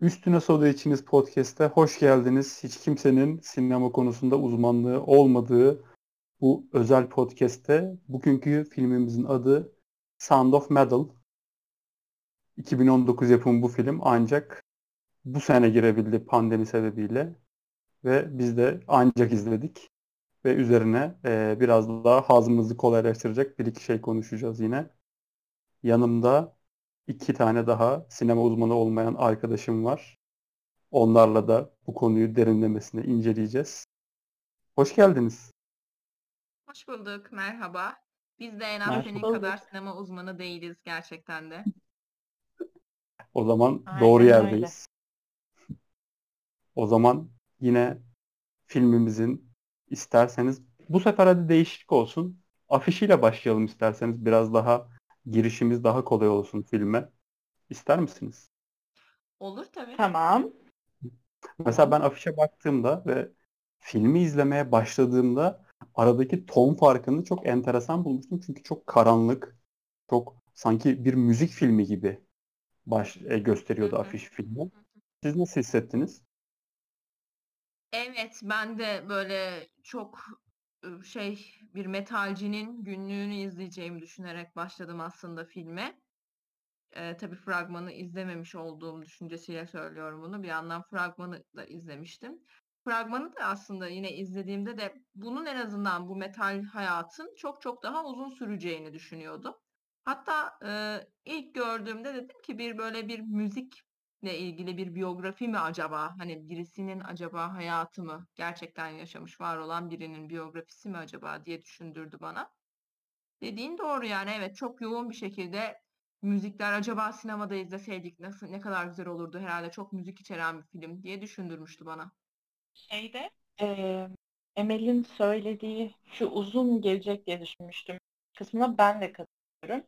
Üstüne Soda İçiniz Podcast'e hoş geldiniz. Hiç kimsenin sinema konusunda uzmanlığı olmadığı bu özel podcast'te bugünkü filmimizin adı Sound of Metal. 2019 yapımı bu film ancak bu sene girebildi pandemi sebebiyle ve biz de ancak izledik ve üzerine e, biraz daha hazımızı kolaylaştıracak bir iki şey konuşacağız yine. Yanımda iki tane daha sinema uzmanı olmayan arkadaşım var. Onlarla da bu konuyu derinlemesine inceleyeceğiz. Hoş geldiniz. Hoş bulduk, merhaba. Biz de en senin kadar sinema uzmanı değiliz gerçekten de. O zaman Aynen doğru yerdeyiz. Öyle. O zaman yine filmimizin isterseniz bu sefer hadi değişiklik olsun. Afişiyle başlayalım isterseniz. Biraz daha girişimiz daha kolay olsun filme. İster misiniz? Olur tabii. Tamam. Mesela ben afişe baktığımda ve filmi izlemeye başladığımda aradaki ton farkını çok enteresan bulmuştum. Çünkü çok karanlık, çok sanki bir müzik filmi gibi baş e, gösteriyordu afiş filmi. Siz nasıl hissettiniz? Evet, ben de böyle çok şey bir metalcinin günlüğünü izleyeceğimi düşünerek başladım aslında filme. Eee, tabii fragmanı izlememiş olduğum düşüncesiyle söylüyorum bunu. Bir yandan fragmanı da izlemiştim. Fragmanı da aslında yine izlediğimde de bunun en azından bu metal hayatın çok çok daha uzun süreceğini düşünüyordum. Hatta, eee, ilk gördüğümde dedim ki bir böyle bir müzikle ilgili bir biyografi mi acaba? Hani birisinin acaba hayatı mı, gerçekten yaşamış var olan birinin biyografisi mi acaba diye düşündürdü bana. Dediğin doğru yani evet çok yoğun bir şekilde müzikler acaba sinemada izleseydik nasıl ne kadar güzel olurdu herhalde çok müzik içeren bir film diye düşündürmüştü bana. Şeyde e, Emel'in söylediği şu uzun gelecek diye düşünmüştüm kısmına ben de katılıyorum.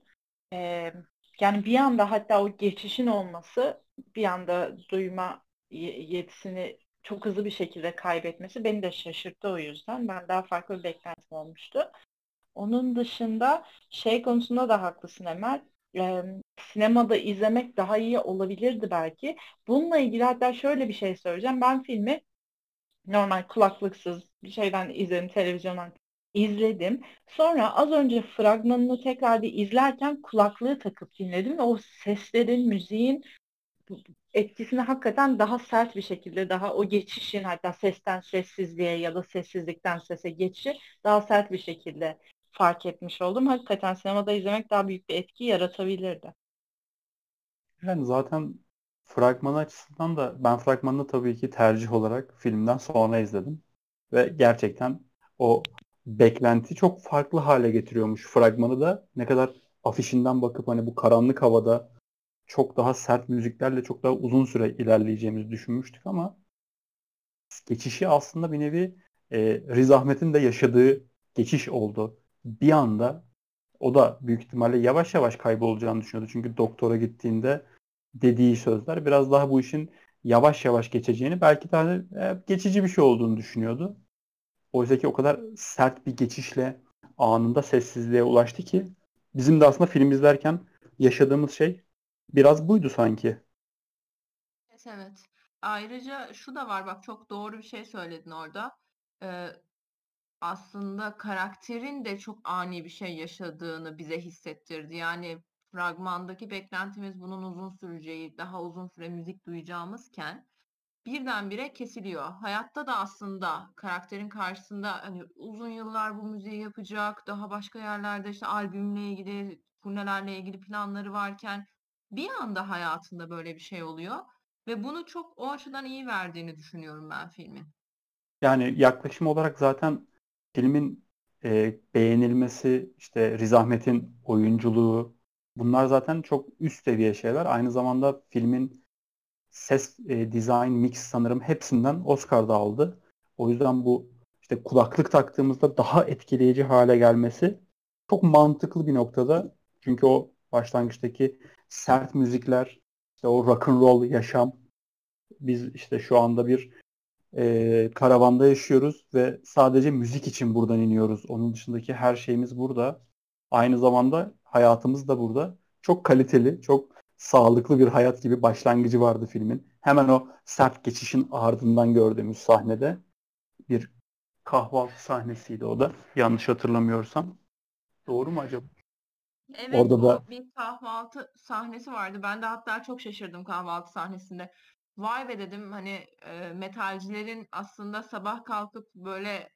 E, yani bir anda hatta o geçişin olması bir anda duyma yetisini çok hızlı bir şekilde kaybetmesi beni de şaşırttı o yüzden. Ben daha farklı bir beklentim olmuştu. Onun dışında şey konusunda da haklısın Emel e, sinemada izlemek daha iyi olabilirdi belki. Bununla ilgili hatta şöyle bir şey söyleyeceğim. Ben filmi normal kulaklıksız bir şeyden izledim, televizyondan izledim. Sonra az önce fragmanını tekrar bir izlerken kulaklığı takıp dinledim ve o seslerin, müziğin etkisini hakikaten daha sert bir şekilde, daha o geçişin hatta sesten sessizliğe ya da sessizlikten sese geçişi daha sert bir şekilde fark etmiş oldum. Hakikaten sinemada izlemek daha büyük bir etki yaratabilirdi. Yani zaten fragman açısından da ben fragmanını tabii ki tercih olarak filmden sonra izledim. Ve gerçekten o beklenti çok farklı hale getiriyormuş fragmanı da. Ne kadar afişinden bakıp hani bu karanlık havada çok daha sert müziklerle çok daha uzun süre ilerleyeceğimizi düşünmüştük ama geçişi aslında bir nevi e, Riz Ahmet'in de yaşadığı geçiş oldu bir anda o da büyük ihtimalle yavaş yavaş kaybolacağını düşünüyordu. Çünkü doktora gittiğinde dediği sözler biraz daha bu işin yavaş yavaş geçeceğini belki daha e, geçici bir şey olduğunu düşünüyordu. Oysa ki o kadar sert bir geçişle anında sessizliğe ulaştı ki bizim de aslında film izlerken yaşadığımız şey biraz buydu sanki. Evet evet. Ayrıca şu da var bak çok doğru bir şey söyledin orada. Ee, aslında karakterin de çok ani bir şey yaşadığını bize hissettirdi. Yani fragmandaki beklentimiz bunun uzun süreceği, daha uzun süre müzik duyacağımızken birdenbire kesiliyor. Hayatta da aslında karakterin karşısında hani uzun yıllar bu müziği yapacak, daha başka yerlerde işte albümle ilgili, turnelerle ilgili planları varken bir anda hayatında böyle bir şey oluyor ve bunu çok o açıdan iyi verdiğini düşünüyorum ben filmin. Yani yaklaşım olarak zaten filmin e, beğenilmesi, işte Riz Ahmet'in oyunculuğu bunlar zaten çok üst seviye şeyler. Aynı zamanda filmin ses, e, design, mix sanırım hepsinden Oscar da aldı. O yüzden bu işte kulaklık taktığımızda daha etkileyici hale gelmesi çok mantıklı bir noktada. Çünkü o başlangıçtaki sert müzikler, işte o rock and roll yaşam biz işte şu anda bir e, karavanda yaşıyoruz ve sadece müzik için buradan iniyoruz. Onun dışındaki her şeyimiz burada. Aynı zamanda hayatımız da burada. Çok kaliteli, çok sağlıklı bir hayat gibi başlangıcı vardı filmin. Hemen o sert geçişin ardından gördüğümüz sahnede bir kahvaltı sahnesiydi o da. Yanlış hatırlamıyorsam. Doğru mu acaba? Evet Orada da- bir kahvaltı sahnesi vardı. Ben de hatta çok şaşırdım kahvaltı sahnesinde. Vay be dedim hani e, metalcilerin aslında sabah kalkıp böyle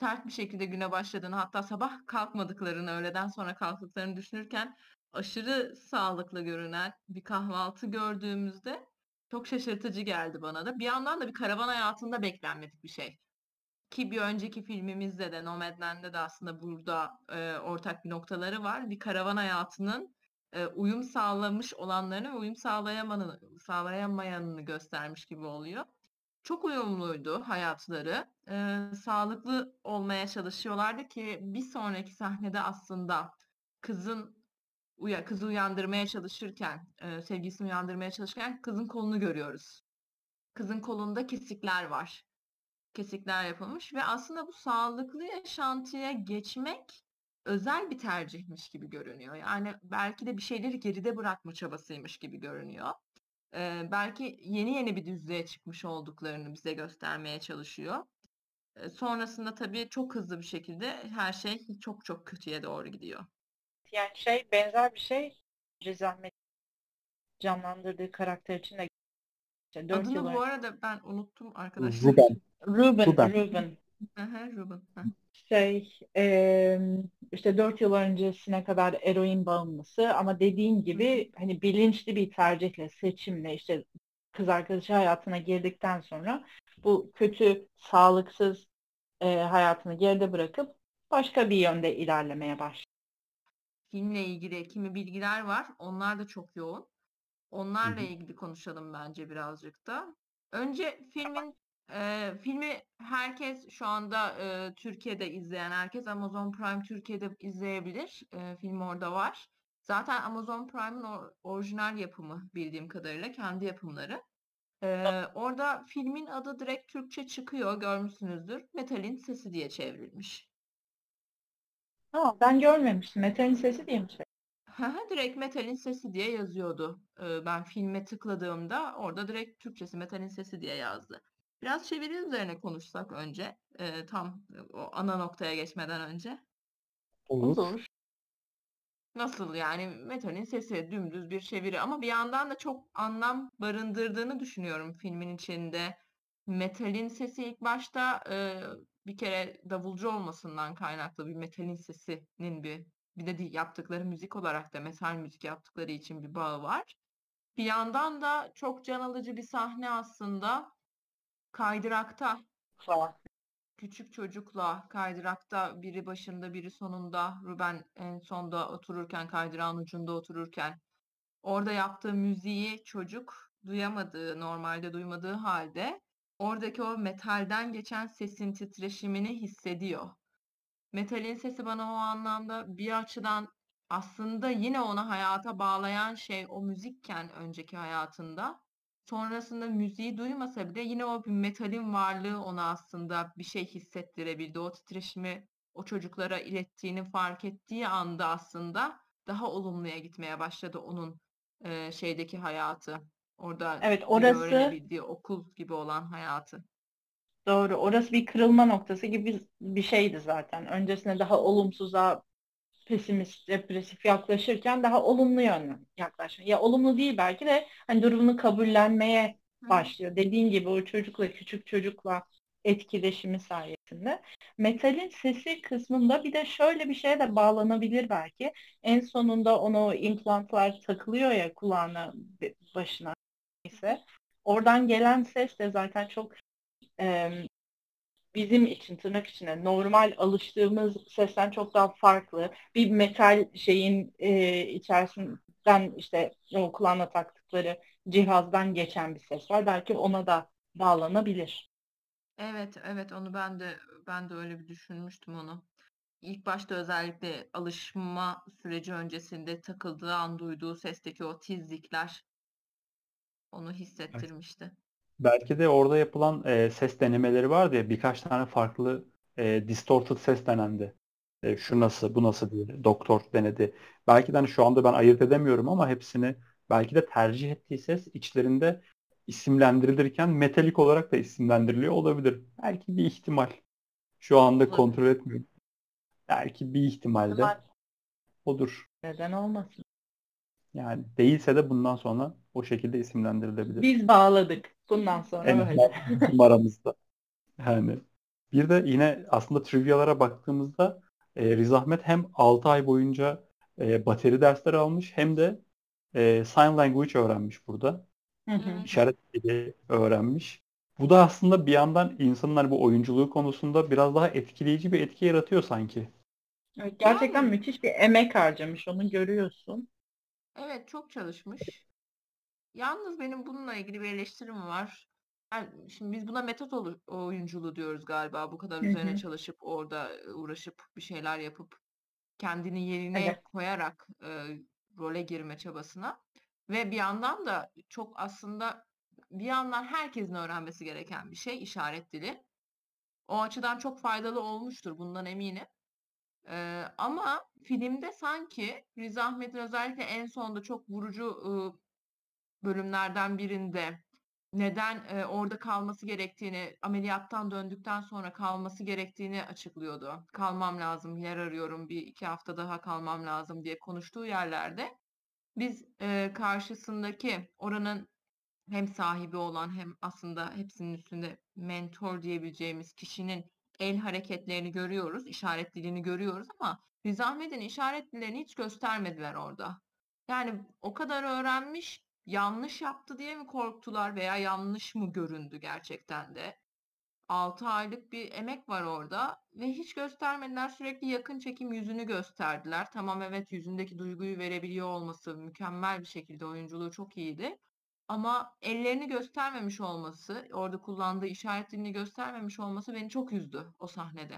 sert bir şekilde güne başladığını hatta sabah kalkmadıklarını öğleden sonra kalktıklarını düşünürken aşırı sağlıklı görünen bir kahvaltı gördüğümüzde çok şaşırtıcı geldi bana da. Bir yandan da bir karavan hayatında beklenmedik bir şey. Ki bir önceki filmimizde de Nomadland'de de aslında burada e, ortak bir noktaları var. Bir karavan hayatının e, uyum sağlamış olanlarını ve uyum sağlayamayanı, sağlayamayanını göstermiş gibi oluyor. Çok uyumluydu hayatları. E, sağlıklı olmaya çalışıyorlardı ki bir sonraki sahnede aslında kızın uya, kızı uyandırmaya çalışırken, e, sevgilisini uyandırmaya çalışırken kızın kolunu görüyoruz. Kızın kolunda kesikler var kesikler yapılmış ve aslında bu sağlıklı yaşantıya geçmek özel bir tercihmiş gibi görünüyor. Yani belki de bir şeyleri geride bırakma çabasıymış gibi görünüyor. Ee, belki yeni yeni bir düzlüğe çıkmış olduklarını bize göstermeye çalışıyor. Ee, sonrasında tabii çok hızlı bir şekilde her şey çok çok kötüye doğru gidiyor. Yani şey benzer bir şey Riz Ahmet canlandırdığı karakter için de işte 4 Adını yıl bu önce. arada ben unuttum arkadaşlar. Ruben. Ruben, Ruben. Ruben. Aha, Ruben. Şey eee, işte 4 yıl öncesine kadar eroin bağımlısı ama dediğin gibi hani bilinçli bir tercihle, seçimle işte kız arkadaşı hayatına girdikten sonra bu kötü, sağlıksız eee, hayatını geride bırakıp başka bir yönde ilerlemeye başladı. filmle ilgili kimi bilgiler var. Onlar da çok yoğun. Onlarla hı. ilgili konuşalım bence birazcık da. Önce filmin e, filmi herkes şu anda e, Türkiye'de izleyen herkes Amazon Prime Türkiye'de izleyebilir. E, film orada var. Zaten Amazon Prime'ın or- orijinal yapımı bildiğim kadarıyla kendi yapımları. E, orada filmin adı direkt Türkçe çıkıyor görmüşsünüzdür. Metalin Sesi diye çevrilmiş. Ha, ben görmemiştim. Meteor'un sesi diye mi şey? Direkt Metal'in sesi diye yazıyordu. Ben filme tıkladığımda orada direkt Türkçesi Metal'in sesi diye yazdı. Biraz çeviri üzerine konuşsak önce. Tam o ana noktaya geçmeden önce. Olur. Olur. Nasıl yani Metal'in sesi dümdüz bir çeviri ama bir yandan da çok anlam barındırdığını düşünüyorum filmin içinde. Metal'in sesi ilk başta e, bir kere davulcu olmasından kaynaklı bir metalin sesinin bir bir de yaptıkları müzik olarak da metal müzik yaptıkları için bir bağı var. Bir yandan da çok can alıcı bir sahne aslında kaydırakta Falan. küçük çocukla kaydırakta biri başında biri sonunda Ruben en sonda otururken kaydırağın ucunda otururken orada yaptığı müziği çocuk duyamadığı normalde duymadığı halde oradaki o metalden geçen sesin titreşimini hissediyor. Metalin sesi bana o anlamda bir açıdan aslında yine onu hayata bağlayan şey o müzikken önceki hayatında. Sonrasında müziği duymasa bile yine o bir metalin varlığı ona aslında bir şey hissettirebildi. O titreşimi o çocuklara ilettiğini fark ettiği anda aslında daha olumluya gitmeye başladı onun e, şeydeki hayatı. Orada Evet orası öğrenebildiği okul gibi olan hayatı. Doğru. Orası bir kırılma noktası gibi bir şeydi zaten. Öncesinde daha olumsuza, pesimist, depresif yaklaşırken daha olumlu yönlü yaklaşıyor. Ya olumlu değil belki de hani durumunu kabullenmeye Hı. başlıyor. Dediğin gibi o çocukla, küçük çocukla etkileşimi sayesinde. Metalin sesi kısmında bir de şöyle bir şeye de bağlanabilir belki. En sonunda ona o implantlar takılıyor ya kulağına, başına neyse. Oradan gelen ses de zaten çok e, bizim için tırnak içinde normal alıştığımız sesten çok daha farklı. Bir metal şeyin e, içerisinden işte o kulağına taktıkları cihazdan geçen bir ses var. Belki ona da bağlanabilir. Evet, evet onu ben de ben de öyle bir düşünmüştüm onu. İlk başta özellikle alışma süreci öncesinde takıldığı an duyduğu sesteki o tizlikler onu hissettirmişti. Belki de orada yapılan e, ses denemeleri vardı ya birkaç tane farklı e, distorted ses denendi. E, şu nasıl, bu nasıl diye doktor denedi. Belki de hani şu anda ben ayırt edemiyorum ama hepsini belki de tercih ettiği ses içlerinde isimlendirilirken metalik olarak da isimlendiriliyor olabilir. Belki bir ihtimal. Şu anda kontrol etmiyorum. Belki bir ihtimalde İhtimal. odur. Neden olmasın? Yani değilse de bundan sonra o şekilde isimlendirilebilir. Biz bağladık. Bundan sonra En böyle. azından bizim aramızda. Yani bir de yine aslında trivyalara baktığımızda e, Riz Ahmet hem 6 ay boyunca e, bateri dersleri almış hem de e, sign language öğrenmiş burada. Hı hı. İşaret dili öğrenmiş. Bu da aslında bir yandan insanın hani bu oyunculuğu konusunda biraz daha etkileyici bir etki yaratıyor sanki. Evet, gerçekten müthiş bir emek harcamış. Onu görüyorsun. Evet çok çalışmış. Yalnız benim bununla ilgili bir eleştirim var. Yani şimdi biz buna metot olu- oyunculuğu diyoruz galiba. Bu kadar Hı üzerine çalışıp orada e, uğraşıp bir şeyler yapıp kendini yerine Evet. koyarak e, role girme çabasına. Ve bir yandan da çok aslında bir yandan herkesin öğrenmesi gereken bir şey işaret dili. O açıdan çok faydalı olmuştur bundan eminim. Ee, ama filmde sanki Riz Ahmet'in özellikle en sonda çok vurucu ıı, bölümlerden birinde neden e, orada kalması gerektiğini, ameliyattan döndükten sonra kalması gerektiğini açıklıyordu. Kalmam lazım, yer arıyorum, bir iki hafta daha kalmam lazım diye konuştuğu yerlerde biz e, karşısındaki oranın hem sahibi olan hem aslında hepsinin üstünde mentor diyebileceğimiz kişinin el hareketlerini görüyoruz, işaret dilini görüyoruz ama Riz Ahmet'in işaret dillerini hiç göstermediler orada. Yani o kadar öğrenmiş, yanlış yaptı diye mi korktular veya yanlış mı göründü gerçekten de? 6 aylık bir emek var orada ve hiç göstermediler. Sürekli yakın çekim yüzünü gösterdiler. Tamam evet yüzündeki duyguyu verebiliyor olması mükemmel bir şekilde oyunculuğu çok iyiydi. Ama ellerini göstermemiş olması, orada kullandığı işaret dilini göstermemiş olması beni çok üzdü o sahnede.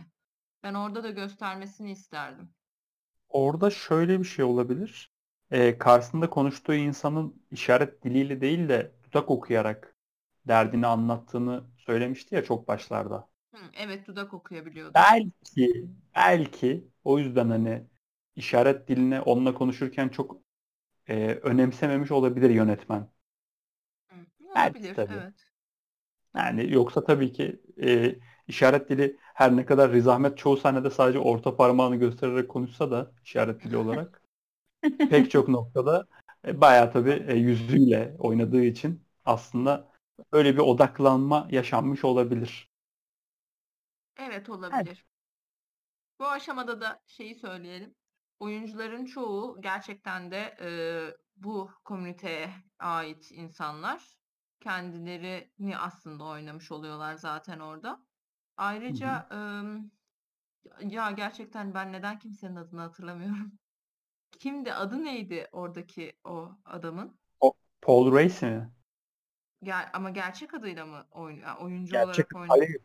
Ben orada da göstermesini isterdim. Orada şöyle bir şey olabilir. Ee, karşısında konuştuğu insanın işaret diliyle değil de dudak okuyarak derdini anlattığını söylemişti ya çok başlarda. Hı, evet dudak okuyabiliyordu. Belki, belki o yüzden hani işaret diline onunla konuşurken çok e, önemsememiş olabilir yönetmen. Olabilir, tabii. evet. Yani yoksa tabii ki e, işaret dili her ne kadar Riz Ahmet çoğu sahnede sadece orta parmağını göstererek konuşsa da işaret dili olarak pek çok noktada e, bayağı tabii e, yüzüyle oynadığı için aslında öyle bir odaklanma yaşanmış olabilir. Evet olabilir. Bu aşamada da şeyi söyleyelim. Oyuncuların çoğu gerçekten de e, bu komüniteye ait insanlar. Kendilerini aslında oynamış oluyorlar zaten orada. Ayrıca em, ya gerçekten ben neden kimsenin adını hatırlamıyorum. Kimdi? Adı neydi oradaki o adamın? Paul Raci mi? Ger ama gerçek adıyla mı oynuyor? Oyuncu Gerçek olarak oynuyor. hayır.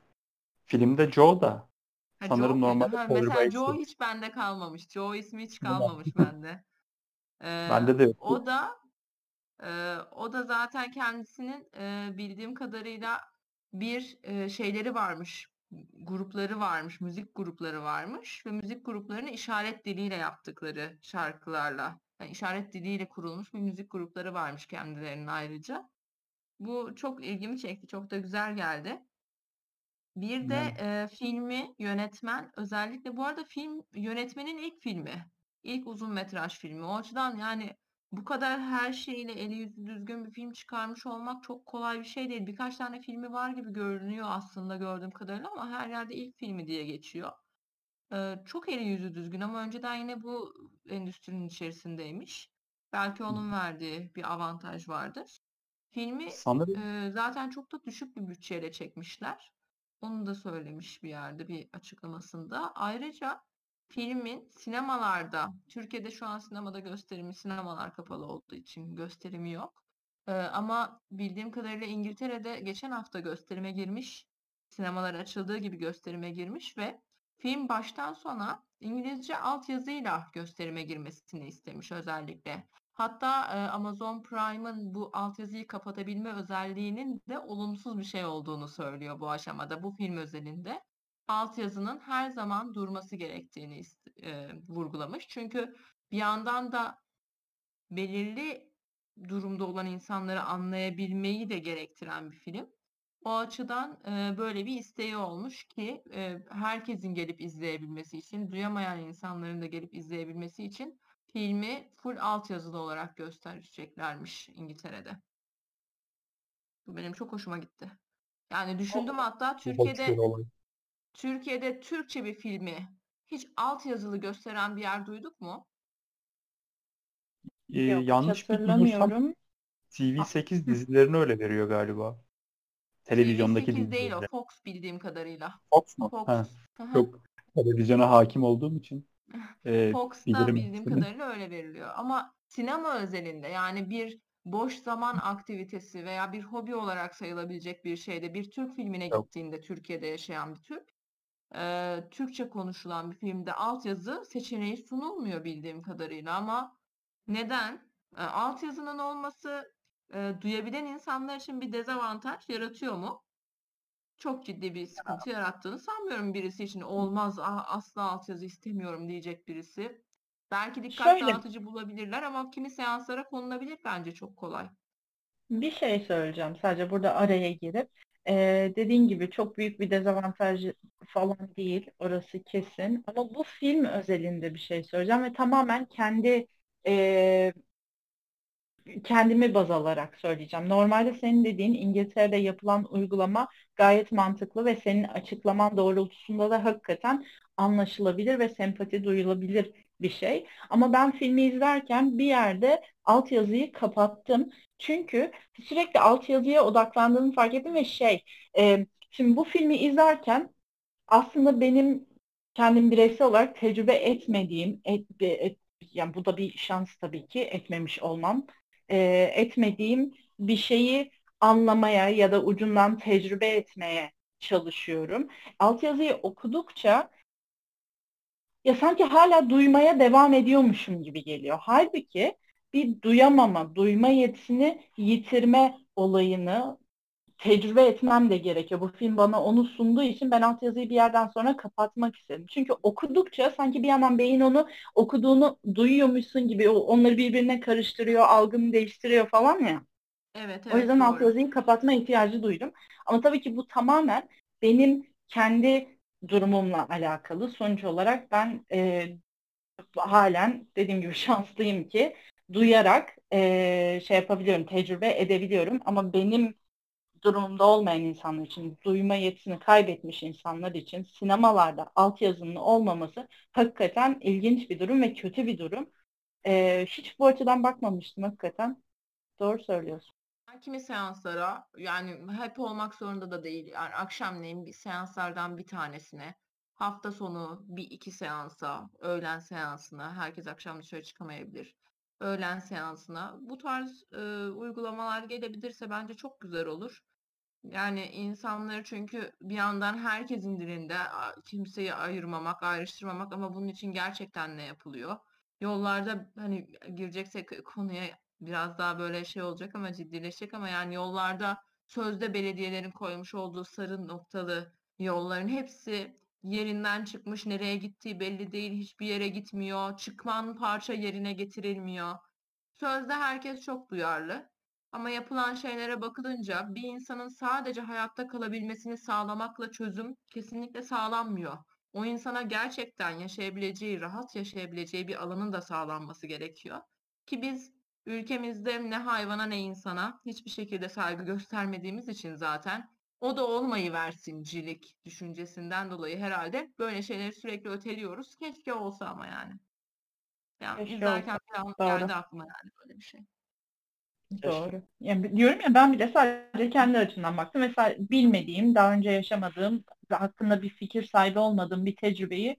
Filmde Joe da. Ha, Sanırım Joe normalde Ha, Paul mesela Raci. Joe hiç bende kalmamış. Joe ismi hiç kalmamış bende. Ee, Bende de yok. o da e, o da zaten kendisinin e, bildiğim kadarıyla bir e, şeyleri varmış. Grupları varmış, müzik grupları varmış ve müzik gruplarını işaret diliyle yaptıkları şarkılarla, yani işaret diliyle kurulmuş bir müzik grupları varmış kendilerinin ayrıca. Bu çok ilgimi çekti, çok da güzel geldi. Bir de e, filmi yönetmen özellikle bu arada film yönetmenin ilk filmi. İlk uzun metraj filmi. O açıdan yani bu kadar her şeyle eli yüzü düzgün bir film çıkarmış olmak çok kolay bir şey değil. Birkaç tane filmi var gibi görünüyor aslında gördüğüm kadarıyla ama her yerde ilk filmi diye geçiyor. E, çok eli yüzü düzgün ama önceden yine bu endüstrinin içerisindeymiş. Belki onun verdiği bir avantaj vardır. Filmi Sanırım e, zaten çok da düşük bir bütçeyle çekmişler. Onu da söylemiş bir yerde bir açıklamasında. Ayrıca filmin sinemalarda, Türkiye'de şu an sinemada gösterimi, sinemalar kapalı olduğu için gösterimi yok. Ee, ama bildiğim kadarıyla İngiltere'de geçen hafta gösterime girmiş, sinemalar açıldığı gibi gösterime girmiş ve film baştan sona İngilizce altyazıyla gösterime girmesini istemiş özellikle. Hatta e, Amazon Prime'ın bu altyazıyı kapatabilme özelliğinin de olumsuz bir şey olduğunu söylüyor bu aşamada, bu film özelinde. Altyazının her zaman durması gerektiğini e, vurgulamış. Çünkü bir yandan da belirli durumda olan insanları anlayabilmeyi de gerektiren bir film. O açıdan e, böyle bir isteği olmuş ki e, herkesin gelip izleyebilmesi için, duyamayan insanların da gelip izleyebilmesi için filmi full altyazılı olarak göstereceklermiş İngiltere'de. Bu benim çok hoşuma gitti. Yani düşündüm hatta Türkiye'de Türkiye'de Türkçe bir filmi hiç altyazılı gösteren bir yer duyduk mu? Ee, Yok, yanlış bilmiyorsam TV8 dizilerini öyle veriyor galiba. Televizyondaki TV8 değil o Fox bildiğim kadarıyla. Fox mu? Fox. Ha. Yok. Televizyona hakim olduğum için. E, Fox'ta bildiğim kadarıyla öyle veriliyor. Ama sinema özelinde yani bir boş zaman aktivitesi veya bir hobi olarak sayılabilecek bir şeyde bir Türk filmine Yok. gittiğinde Türkiye'de yaşayan bir Türk e, Türkçe konuşulan bir filmde altyazı seçeneği sunulmuyor bildiğim kadarıyla ama neden? E, altyazının olması e, duyabilen insanlar için bir dezavantaj yaratıyor mu? Çok ciddi bir sıkıntı yarattığını sanmıyorum birisi için. Olmaz asla altyazı istemiyorum diyecek birisi. Belki dikkat Şöyle, dağıtıcı bulabilirler ama kimi seanslara konulabilir bence çok kolay. bir şey söyleyeceğim sadece burada araya girip. Ee, dediğin gibi çok büyük bir dezavantaj falan değil orası kesin. Ama bu film özelinde bir şey söyleyeceğim ve tamamen kendi e, kendimi baz alarak söyleyeceğim. Normalde senin dediğin İngiltere'de yapılan uygulama gayet mantıklı ve senin açıklaman doğrultusunda da hakikaten anlaşılabilir ve sempati duyulabilir bir şey. Ama ben filmi izlerken bir yerde altyazıyı kapattım. Çünkü sürekli altyazıya odaklandığımı fark ettim ve şey, e, şimdi bu filmi izlerken aslında benim kendim bireysel olarak tecrübe etmediğim, et, et, yani bu da bir şans tabii ki etmemiş olmam, e, etmediğim bir şeyi anlamaya ya da ucundan tecrübe etmeye çalışıyorum. Altyazıyı okudukça ya sanki hala duymaya devam ediyormuşum gibi geliyor. Halbuki bir duyamama, duyma yetisini yitirme olayını tecrübe etmem de gerekiyor. Bu film bana onu sunduğu için ben altyazıyı bir yerden sonra kapatmak istedim. Çünkü okudukça sanki bir yandan beyin onu okuduğunu duyuyormuşsun gibi onları birbirine karıştırıyor, algımı değiştiriyor falan ya. Evet, evet. O yüzden altyazıyı kapatma ihtiyacı duydum. Ama tabii ki bu tamamen benim kendi durumumla alakalı. Sonuç olarak ben e, halen dediğim gibi şanslıyım ki duyarak e, şey yapabiliyorum, tecrübe edebiliyorum. Ama benim durumunda olmayan insanlar için, duyma yetisini kaybetmiş insanlar için sinemalarda altyazının olmaması hakikaten ilginç bir durum ve kötü bir durum. E, hiç bu açıdan bakmamıştım hakikaten. Doğru söylüyorsun. Kimi seanslara yani hep olmak zorunda da değil. Yani akşamleyin bir seanslardan bir tanesine, hafta sonu bir iki seansa, öğlen seansına, herkes akşam dışarı çıkamayabilir. Öğlen seansına bu tarz e, uygulamalar gelebilirse bence çok güzel olur. Yani insanları çünkü bir yandan herkesin dilinde kimseyi ayırmamak, ayrıştırmamak ama bunun için gerçekten ne yapılıyor? Yollarda hani gireceksek konuya biraz daha böyle şey olacak ama ciddileşecek ama yani yollarda sözde belediyelerin koymuş olduğu sarı noktalı yolların hepsi yerinden çıkmış, nereye gittiği belli değil, hiçbir yere gitmiyor, çıkman parça yerine getirilmiyor. Sözde herkes çok duyarlı ama yapılan şeylere bakılınca bir insanın sadece hayatta kalabilmesini sağlamakla çözüm kesinlikle sağlanmıyor. O insana gerçekten yaşayabileceği, rahat yaşayabileceği bir alanın da sağlanması gerekiyor. Ki biz ülkemizde ne hayvana ne insana hiçbir şekilde saygı göstermediğimiz için zaten o da olmayı versincilik düşüncesinden dolayı herhalde böyle şeyleri sürekli öteliyoruz. Keşke olsa ama yani. Yani Keşke izlerken olsa. bir an geldi aklıma yani böyle bir şey. Doğru. Yani diyorum ya ben bile sadece kendi açımdan baktım. Mesela bilmediğim, daha önce yaşamadığım, hakkında bir fikir sahibi olmadığım bir tecrübeyi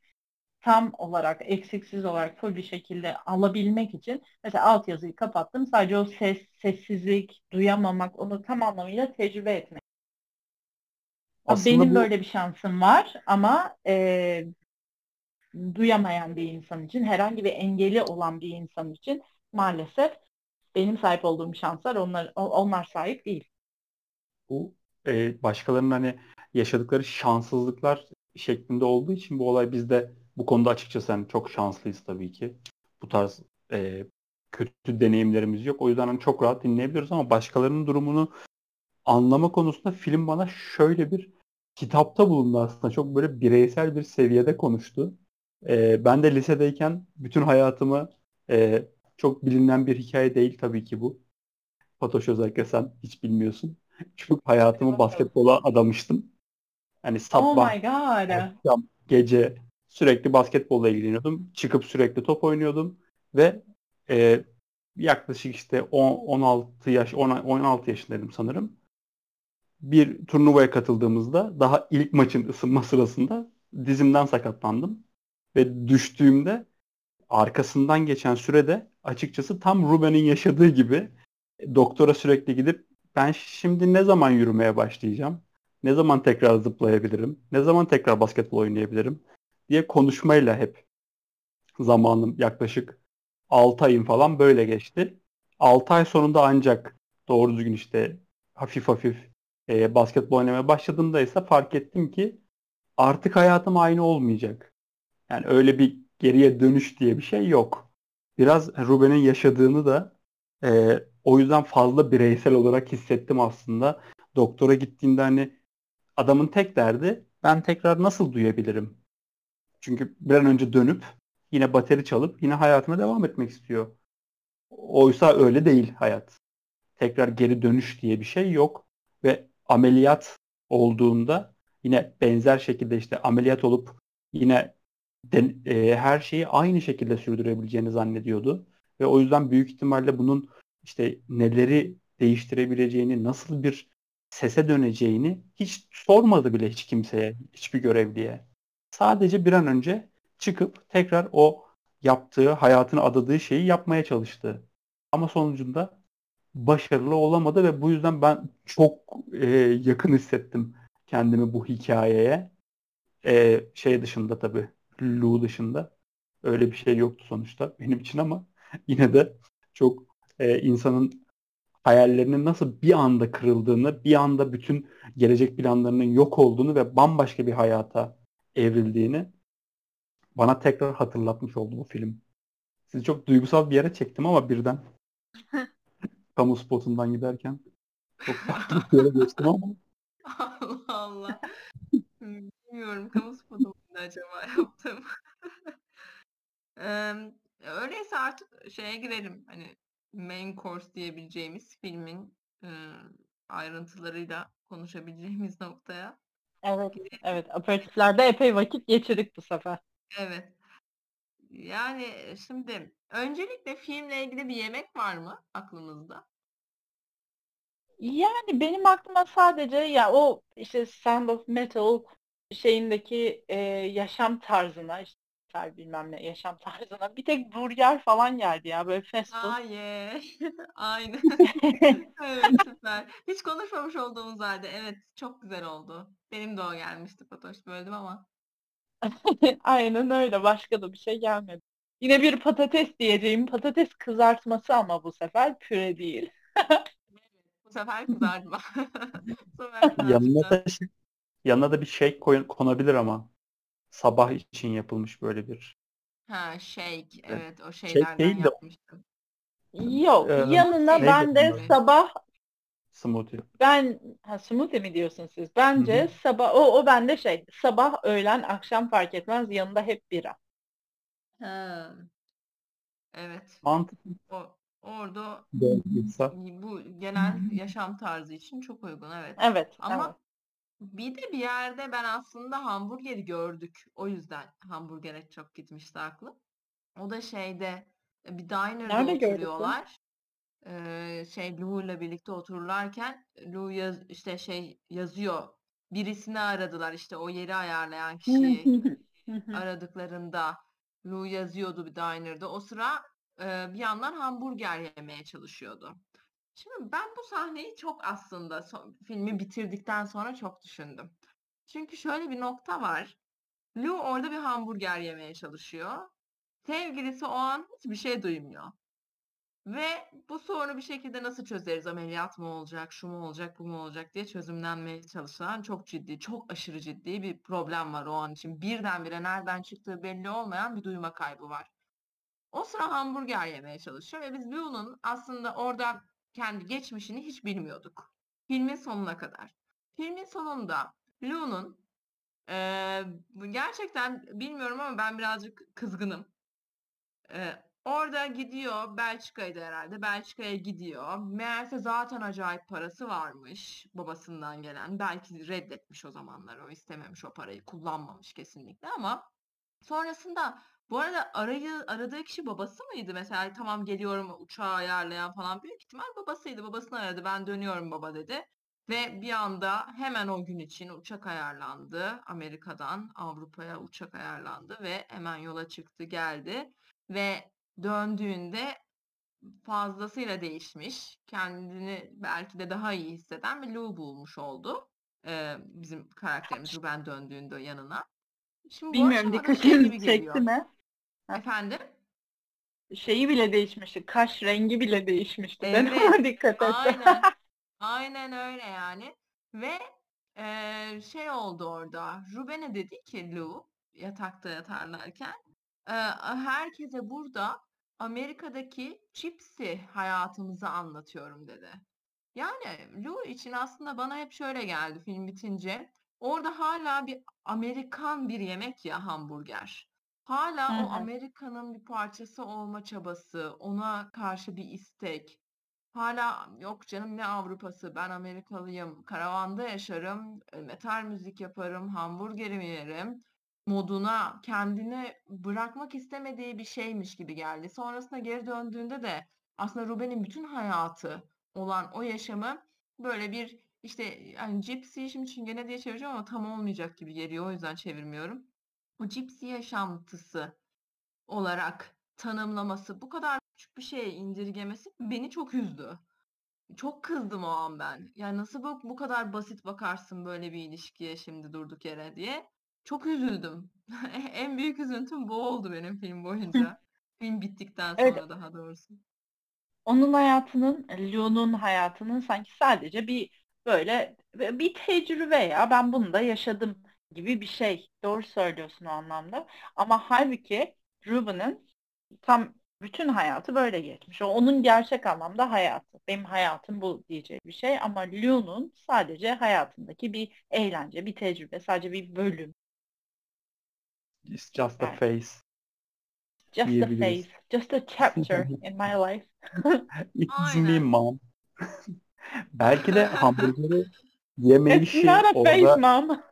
tam olarak, eksiksiz olarak full bir şekilde alabilmek için mesela altyazıyı kapattım. Sadece o ses, sessizlik, duyamamak, onu tam anlamıyla tecrübe etmek. Aslında Benim bu... böyle bir şansım var ama e, duyamayan bir insan için, herhangi bir engeli olan bir insan için maalesef benim sahip olduğum şanslar onlar onlar sahip değil. Bu e, başkalarının hani yaşadıkları şanssızlıklar şeklinde olduğu için bu olay bizde bu konuda açıkçası hani çok şanslıyız tabii ki. Bu tarz e, kötü deneyimlerimiz yok. O yüzden hani çok rahat dinleyebiliriz ama başkalarının durumunu anlama konusunda film bana şöyle bir kitapta bulundu aslında. Çok böyle bireysel bir seviyede konuştu. Ee, ben de lisedeyken bütün hayatımı e, çok bilinen bir hikaye değil tabii ki bu. Fatoş özellikle sen hiç bilmiyorsun. Çünkü hayatımı basketbola adamıştım. Hani Oh sabah, my god. akşam, gece sürekli basketbolla ilgileniyordum. Çıkıp sürekli top oynuyordum ve e, yaklaşık işte 10, 16 yaş 10, 16 yaşındaydım sanırım. Bir turnuvaya katıldığımızda daha ilk maçın ısınma sırasında dizimden sakatlandım ve düştüğümde arkasından geçen sürede açıkçası tam Ruben'in yaşadığı gibi doktora sürekli gidip ben şimdi ne zaman yürümeye başlayacağım? Ne zaman tekrar zıplayabilirim? Ne zaman tekrar basketbol oynayabilirim? Diye konuşmayla hep zamanım yaklaşık 6 ayım falan böyle geçti. 6 ay sonunda ancak doğru düzgün işte hafif hafif e, basketbol oynamaya başladığımda ise fark ettim ki artık hayatım aynı olmayacak. Yani öyle bir geriye dönüş diye bir şey yok. Biraz Ruben'in yaşadığını da e, o yüzden fazla bireysel olarak hissettim aslında. Doktora gittiğinde hani adamın tek derdi ben tekrar nasıl duyabilirim? Çünkü bir an önce dönüp yine bateri çalıp yine hayatına devam etmek istiyor. Oysa öyle değil hayat. Tekrar geri dönüş diye bir şey yok ve ameliyat olduğunda yine benzer şekilde işte ameliyat olup yine den, e, her şeyi aynı şekilde sürdürebileceğini zannediyordu ve o yüzden büyük ihtimalle bunun işte neleri değiştirebileceğini, nasıl bir sese döneceğini hiç sormadı bile hiç kimseye, hiçbir görevliye. Sadece bir an önce çıkıp tekrar o yaptığı, hayatını adadığı şeyi yapmaya çalıştı. Ama sonucunda başarılı olamadı ve bu yüzden ben çok e, yakın hissettim kendimi bu hikayeye. E, şey dışında tabii, Lou dışında. Öyle bir şey yoktu sonuçta benim için ama yine de çok e, insanın hayallerinin nasıl bir anda kırıldığını, bir anda bütün gelecek planlarının yok olduğunu ve bambaşka bir hayata evrildiğini bana tekrar hatırlatmış oldu bu film. Sizi çok duygusal bir yere çektim ama birden kamu spotundan giderken çok farklı bir yere geçtim ama Allah Allah. Bilmiyorum kamu spotu acaba yaptım. Eee, öyleyse artık şeye girelim. Hani main course diyebileceğimiz filmin eee, ayrıntılarıyla konuşabileceğimiz noktaya. Evet, evet. Aperatiflerde epey vakit geçirdik bu sefer. Evet. Yani şimdi öncelikle filmle ilgili bir yemek var mı aklınızda? Yani benim aklıma sadece ya o işte Sound of Metal şeyindeki e, yaşam tarzına işte metal bilmem ne yaşam tarzına bir tek burger falan geldi ya böyle fast food. Hayır. Aynen. Evet süper. Hiç konuşmamış olduğumuz halde evet çok güzel oldu. Benim de o gelmişti Fatoş böldüm ama. Aynen öyle. Başka da bir şey gelmedi. Yine bir patates diyeceğim. Patates kızartması ama bu sefer püre değil. Bu sefer kızartma. Bu sefer yanına kızartma. da şey- yanına da bir şey koy- konabilir ama sabah için yapılmış böyle bir Ha shake. Evet o şeylerden değil de- yapmıştım. Yok. Ee, yanına neydi ben de bunlar? sabah smoothie. ben ha smoothie mi diyorsunuz siz? Bence Hı hı. sabah o o bende şey sabah öğlen akşam fark etmez yanında hep bira. Ha. Evet. Mantıklı O, orada doğruysa. bu genel yaşam tarzı için çok uygun evet. Evet. Ama evet. Bir de bir yerde ben aslında hamburgeri gördük. O yüzden hamburgere çok gitmişti aklım. O da şeyde bir diner'da Nerede oturuyorlar. Ee, şey Lou ile birlikte otururlarken Lou yaz, işte şey yazıyor. Birisini aradılar işte o yeri ayarlayan kişiyi aradıklarında Lou yazıyordu bir diner'da. O sıra e, bir yandan hamburger yemeye çalışıyordu. Şimdi ben bu sahneyi çok aslında so- filmi bitirdikten sonra çok düşündüm. Çünkü şöyle bir nokta var. Lou orada bir hamburger yemeye çalışıyor. Sevgilisi o an hiçbir şey duymuyor. Ve bu sorunu bir şekilde nasıl çözeriz? Ameliyat mı olacak, şu mu olacak, bu mu olacak diye çözümlenmeye çalışılan çok ciddi, çok aşırı ciddi bir problem var o an için. Birdenbire nereden çıktığı belli olmayan bir duyma kaybı var. O sıra hamburger yemeye çalışıyor ve biz Lou'nun aslında orada kendi geçmişini hiç bilmiyorduk. Filmin sonuna kadar. Filmin sonunda Lou'nun e, gerçekten bilmiyorum ama ben birazcık kızgınım. E, orada gidiyor Belçika'ydı herhalde. Belçika'ya gidiyor. Meğerse zaten acayip parası varmış babasından gelen. Belki reddetmiş o zamanlar. O istememiş o parayı. Kullanmamış kesinlikle ama sonrasında bu arada arayı aradığı kişi babası mıydı? Mesela tamam geliyorum uçağı ayarlayan falan büyük ihtimal babasıydı. Babasını aradı. Ben dönüyorum baba dedi. Ve bir anda hemen o gün için uçak ayarlandı. Amerika'dan Avrupa'ya uçak ayarlandı ve hemen yola çıktı, geldi ve döndüğünde fazlasıyla değişmiş. Kendini belki de daha iyi hisseden bir Lou bulmuş oldu. Ee, bizim karakterimiz Ruben döndüğünde yanına. Şimdi Bilmiyorum dikkatinizi çekti mi? Efendim? Şeyi bile değişmişti. Kaş rengi bile değişmişti. Evet. Ben ona dikkat ettim. Aynen. Aynen öyle yani. Ve e, şey oldu orada. Ruben'e dedi ki Lou yatakta yatarlarken e, herkese burada Amerika'daki Gypsy hayatımızı anlatıyorum dedi. Yani Lou için aslında bana hep şöyle geldi film bitince. Orada hala bir Amerikan bir yemek ya hamburger. Hala Hı o Amerika'nın bir parçası olma çabası, ona karşı bir istek. Hala yok canım ne Avrupa'sı ben Amerikalıyım, karavanda yaşarım, metal müzik yaparım, hamburgerimi yerim moduna kendini bırakmak istemediği bir şeymiş gibi geldi. Sonrasında geri döndüğünde de aslında Ruben'in bütün hayatı olan o yaşamı böyle bir işte yani Gypsy şimdi çingene diye çevireceğim ama tam olmayacak gibi geliyor. O yüzden çevirmiyorum. O Gypsy yaşantısı olarak tanımlaması, bu kadar küçük bir şeye indirgemesi beni çok üzdü. Çok kızdım o an ben. Yani nasıl bu, bu kadar basit bakarsın böyle bir ilişkiye şimdi durduk yere diye. Çok üzüldüm. en büyük üzüntüm bu oldu benim film boyunca. film bittikten sonra evet. daha doğrusu. Onun hayatının, Leon'un hayatının sanki sadece bir böyle bir tecrübe ya ben bunu da yaşadım gibi bir şey. Doğru söylüyorsun o anlamda. Ama halbuki Ruben'ın tam bütün hayatı böyle geçmiş. O onun gerçek anlamda hayatı. Benim hayatım bu diyecek bir şey ama Leon'un sadece hayatındaki bir eğlence, bir tecrübe, sadece bir bölüm. It's just a phase. Just a phase. Just a chapter in my life. It's me mom. Belki de hamburgeri yeme It's işi not a phase orada mom.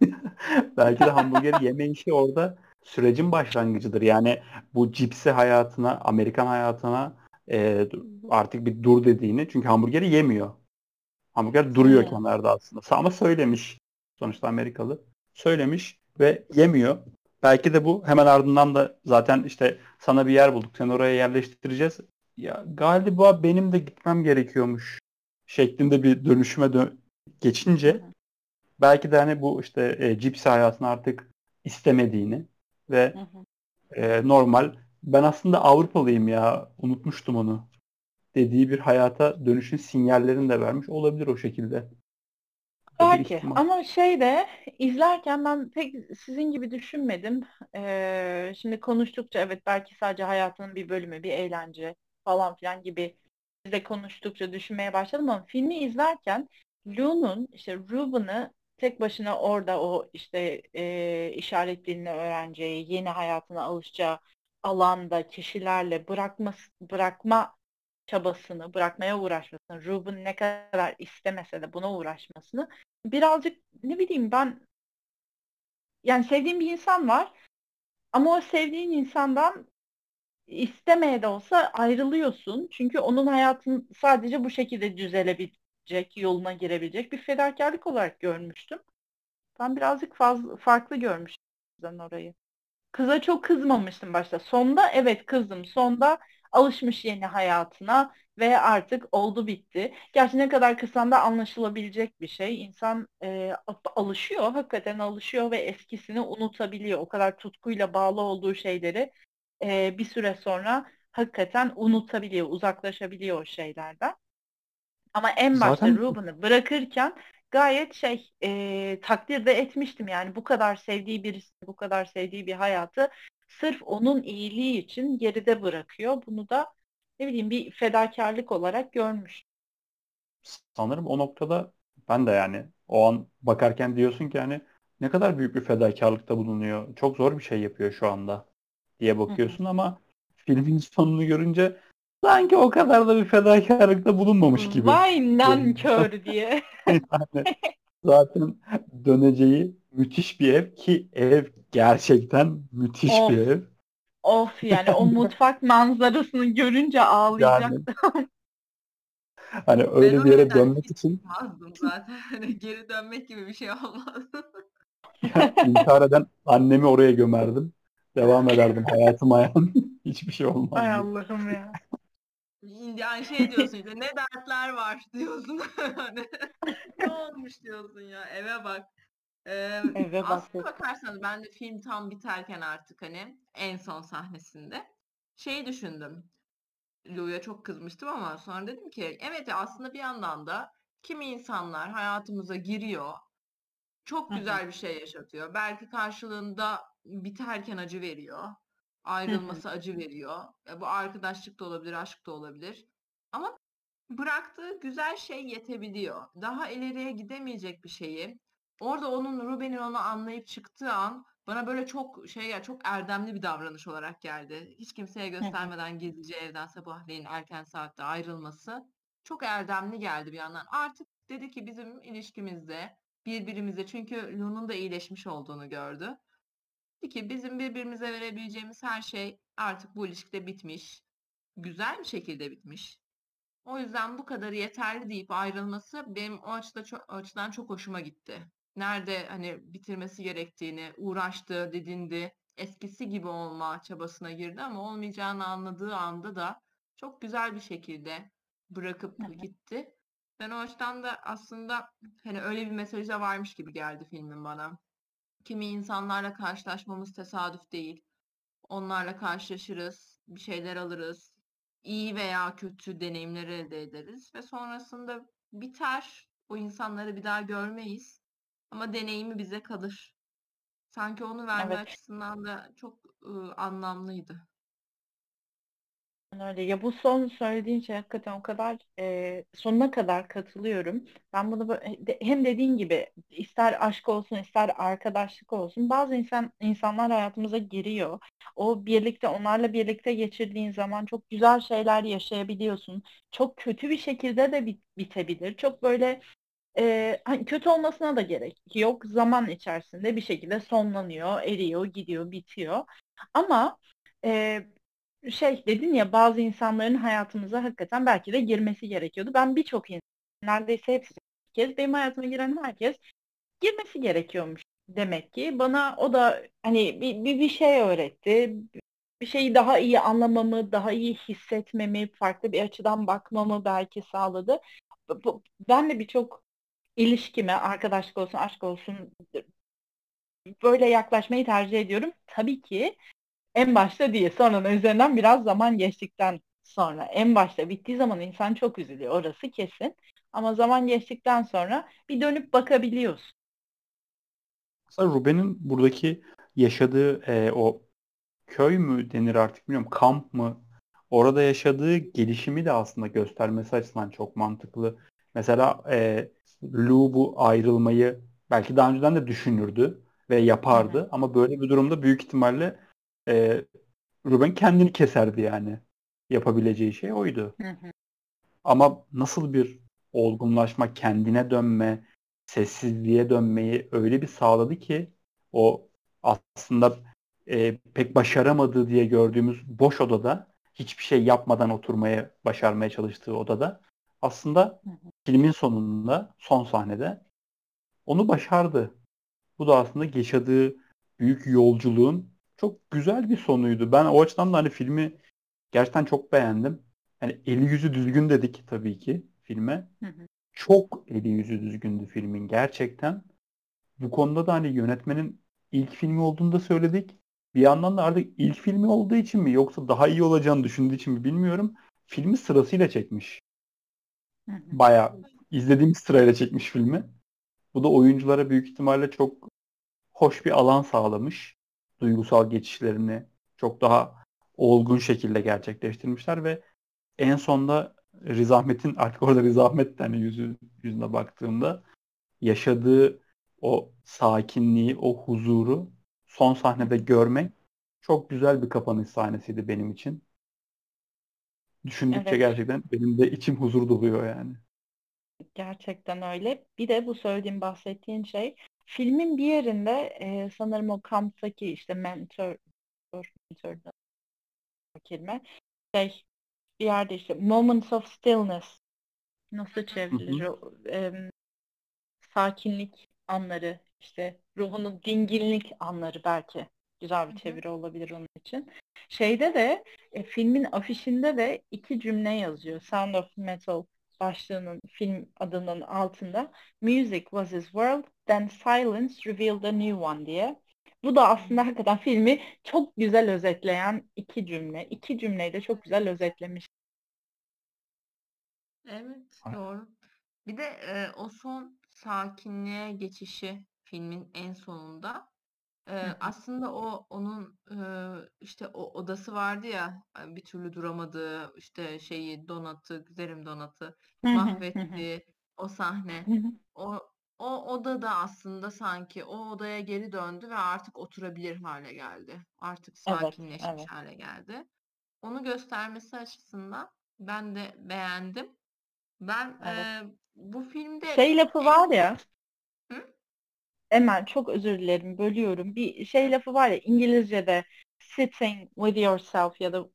belki de hamburgeri yeme işi orada sürecin başlangıcıdır. Yani bu cipsi hayatına, Amerikan hayatına e, artık bir dur dediğini. Çünkü hamburgeri yemiyor. Hamburger duruyor hmm. kenarda aslında. Ama söylemiş. Sonuçta Amerikalı. Söylemiş ve yemiyor. Belki de bu hemen ardından da zaten işte sana bir yer bulduk. Seni oraya yerleştireceğiz. Ya galiba benim de gitmem gerekiyormuş şeklinde bir dönüşüme dö- geçince belki de hani bu işte e, cipsi hayatını artık istemediğini ve e, normal ben aslında Avrupalıyım ya unutmuştum onu dediği bir hayata dönüşün sinyallerini de vermiş olabilir o şekilde. Belki ama şey de izlerken ben pek sizin gibi düşünmedim. Ee, şimdi konuştukça evet belki sadece hayatının bir bölümü, bir eğlence falan filan gibi biz de konuştukça düşünmeye başladım ama filmi izlerken Lou'nun işte Ruben'ı tek başına orada o işte e, işaret dilini öğreneceği, yeni hayatına alışacağı alanda kişilerle bırakma, bırakma çabasını, bırakmaya uğraşmasını, Ruben ne kadar istemese de buna uğraşmasını birazcık ne bileyim ben yani sevdiğim bir insan var ama o sevdiğin insandan istemeye de olsa ayrılıyorsun. Çünkü onun hayatın sadece bu şekilde düzelebilecek, yoluna girebilecek bir fedakarlık olarak görmüştüm. Ben birazcık fazla farklı görmüştüm orayı. Kıza çok kızmamıştım başta. Sonda evet kızdım. Sonda alışmış yeni hayatına ve artık oldu bitti. Gerçi ne kadar kısan da anlaşılabilecek bir şey. İnsan e, alışıyor, hakikaten alışıyor ve eskisini unutabiliyor. O kadar tutkuyla bağlı olduğu şeyleri e, bir süre sonra hakikaten unutabiliyor, uzaklaşabiliyor o şeylerden. Ama en başta Zaten... Ruben'ı bırakırken gayet şey e, takdir de etmiştim yani bu kadar sevdiği birisi, bu kadar sevdiği bir hayatı sırf onun iyiliği için geride bırakıyor. Bunu da ne bileyim bir fedakarlık olarak görmüş. Sanırım o noktada ben de yani o an bakarken diyorsun ki hani ne kadar büyük bir fedakarlıkta bulunuyor. Çok zor bir şey yapıyor şu anda diye bakıyorsun ama filmin sonunu görünce sanki o kadar da bir fedakarlıkta bulunmamış gibi. Vay nankör diye. yani zaten döneceği müthiş bir ev ki ev gerçekten müthiş Of. bir ev. Of yani o mutfak manzarasını görünce ağlayacaktım. Hani öyle Ben bir yere dönmek için zaten. Hani geri dönmek gibi bir şey olmaz. intihar eden annemi oraya gömerdim. Devam ederdim hayatıma yani. Hiçbir şey Ay olmazdı. Allah'ım ya. Yani şey diyorsun işte ne dertler var diyorsun. Hani ne olmuş diyorsun ya eve bak. Ee, Eve bak. aslına bakarsanız ben de film tam biterken artık hani en son sahnesinde şey düşündüm. Lou'ya çok kızmıştım ama sonra dedim ki evet aslında bir yandan da kimi insanlar hayatımıza giriyor. Çok güzel bir şey yaşatıyor. Belki karşılığında biterken acı veriyor. Ayrılması acı veriyor. E, bu arkadaşlık da olabilir, aşk da olabilir. Ama bıraktığı güzel şey yetebiliyor. Daha ileriye gidemeyecek bir şeyi orada onun Ruben'in onu anlayıp çıktığı an bana böyle çok şey ya çok erdemli bir davranış olarak geldi. Hiç kimseye göstermeden gizlice evden sabahleyin erken saatte ayrılması çok erdemli geldi bir yandan. Artık dedi ki bizim ilişkimizde birbirimize çünkü Lu'nun da iyileşmiş olduğunu gördü. Ki bizim birbirimize verebileceğimiz her şey artık bu ilişkide bitmiş. Güzel bir şekilde bitmiş. O yüzden bu kadarı yeterli deyip ayrılması benim o açıda çok, açıdan çok hoşuma gitti. Nerede hani bitirmesi gerektiğini uğraştı, didindi, eskisi gibi olma çabasına girdi ama olmayacağını anladığı anda da çok güzel bir şekilde bırakıp Evet. gitti. Ben o açıdan da aslında hani öyle bir mesaj da varmış gibi geldi filmin bana. Kimi insanlarla karşılaşmamız tesadüf değil. Onlarla karşılaşırız, bir şeyler alırız, iyi veya kötü deneyimler elde ederiz ve sonrasında biter. O insanları bir daha görmeyiz. Ama deneyimi bize kalır. Sanki onu verme Evet. açısından da çok ıı, anlamlıydı. Öyle. Ya bu son söylediğin şey hakikaten o kadar e, sonuna kadar katılıyorum. Ben bunu hem dediğin gibi ister aşk olsun ister arkadaşlık olsun bazı insan insanlar hayatımıza giriyor. O birlikte onlarla birlikte geçirdiğin zaman çok güzel şeyler yaşayabiliyorsun. Çok kötü bir şekilde de bit- bitebilir. Çok böyle e, hani kötü olmasına da gerek yok. Zaman içerisinde bir şekilde sonlanıyor, eriyor, gidiyor, bitiyor. Ama e, şey dedin ya bazı insanların hayatımıza hakikaten belki de girmesi gerekiyordu. Ben birçok insan, neredeyse hepsi kez benim hayatıma giren herkes girmesi gerekiyormuş demek ki. Bana o da hani bir, bir, bir şey öğretti. Bir şeyi daha iyi anlamamı, daha iyi hissetmemi, farklı bir açıdan bakmamı belki sağladı. Ben de birçok ilişkime, arkadaşlık olsun, aşk olsun böyle yaklaşmayı tercih ediyorum. Tabii ki en başta değil. Sonra üzerinden biraz zaman geçtikten sonra. En başta bittiği zaman insan çok üzülüyor. Orası kesin. Ama zaman geçtikten sonra bir dönüp bakabiliyorsun. Mesela Ruben'in buradaki yaşadığı e, o köy mü denir artık bilmiyorum kamp mı orada yaşadığı gelişimi de aslında göstermesi açısından çok mantıklı. Mesela e, Lou bu ayrılmayı belki daha önceden de düşünürdü ve yapardı hı. ama böyle bir durumda büyük ihtimalle e, Ruben kendini keserdi yani. Yapabileceği şey oydu. Ama nasıl bir olgunlaşma, kendine dönme, sessizliğe dönmeyi öyle bir sağladı ki o aslında e, pek başaramadığı diye gördüğümüz boş odada hiçbir şey yapmadan oturmaya başarmaya çalıştığı odada aslında Hı hı. filmin sonunda son sahnede onu başardı. Bu da aslında yaşadığı büyük yolculuğun çok güzel bir sonuydu. Ben o açıdan da hani filmi gerçekten çok beğendim. Hani eli yüzü düzgün dedik tabii ki filme. Hı hı. Çok eli yüzü düzgündü filmin gerçekten. Bu konuda da hani yönetmenin ilk filmi olduğunu da söyledik. Bir yandan da artık ilk filmi olduğu için mi yoksa daha iyi olacağını düşündüğü için mi bilmiyorum. Filmi sırasıyla çekmiş. Bayağı izlediğimiz sırayla çekmiş filmi. Bu da oyunculara büyük ihtimalle çok hoş bir alan sağlamış. Duygusal geçişlerini çok daha olgun şekilde gerçekleştirmişler ve en sonda Riz Ahmet'in artık orada Riz Ahmet hani yüzü, yüzüne baktığımda yaşadığı o sakinliği, o huzuru son sahnede görmek çok güzel bir kapanış sahnesiydi benim için. Düşündükçe Evet. gerçekten benim de içim huzur doluyor yani. Gerçekten öyle. Bir de bu söylediğim bahsettiğin şey filmin bir yerinde e, sanırım o kamptaki işte mentor mentor kelime şey bir yerde işte moments of stillness nasıl çevrilir o em, sakinlik anları işte ruhunun dinginlik anları belki güzel bir hı. çeviri olabilir onun için. Şeyde de e, filmin afişinde de iki cümle yazıyor. Sound of Metal başlığının film adının altında Music was his world, then silence revealed a new one diye. Bu da aslında hakikaten filmi çok güzel özetleyen iki cümle. İki cümleyi de çok güzel özetlemiş. Evet, doğru. Bir de e, o son sakinliğe geçişi filmin en sonunda e, hı. aslında o onun e, işte o odası vardı ya bir türlü duramadığı işte şeyi donatı, güzelim donatı Hı hı, hı hı. mahvettiği o sahne. Hı hı. O o oda da aslında sanki o odaya geri döndü ve artık oturabilir hale geldi. Artık Evet, sakinleşmiş evet. hale geldi. Onu göstermesi açısından ben de beğendim. Ben Evet. eee, bu filmde Şey lafı var ya? Emel çok özür dilerim bölüyorum. Bir şey lafı var ya İngilizce'de sitting with yourself ya da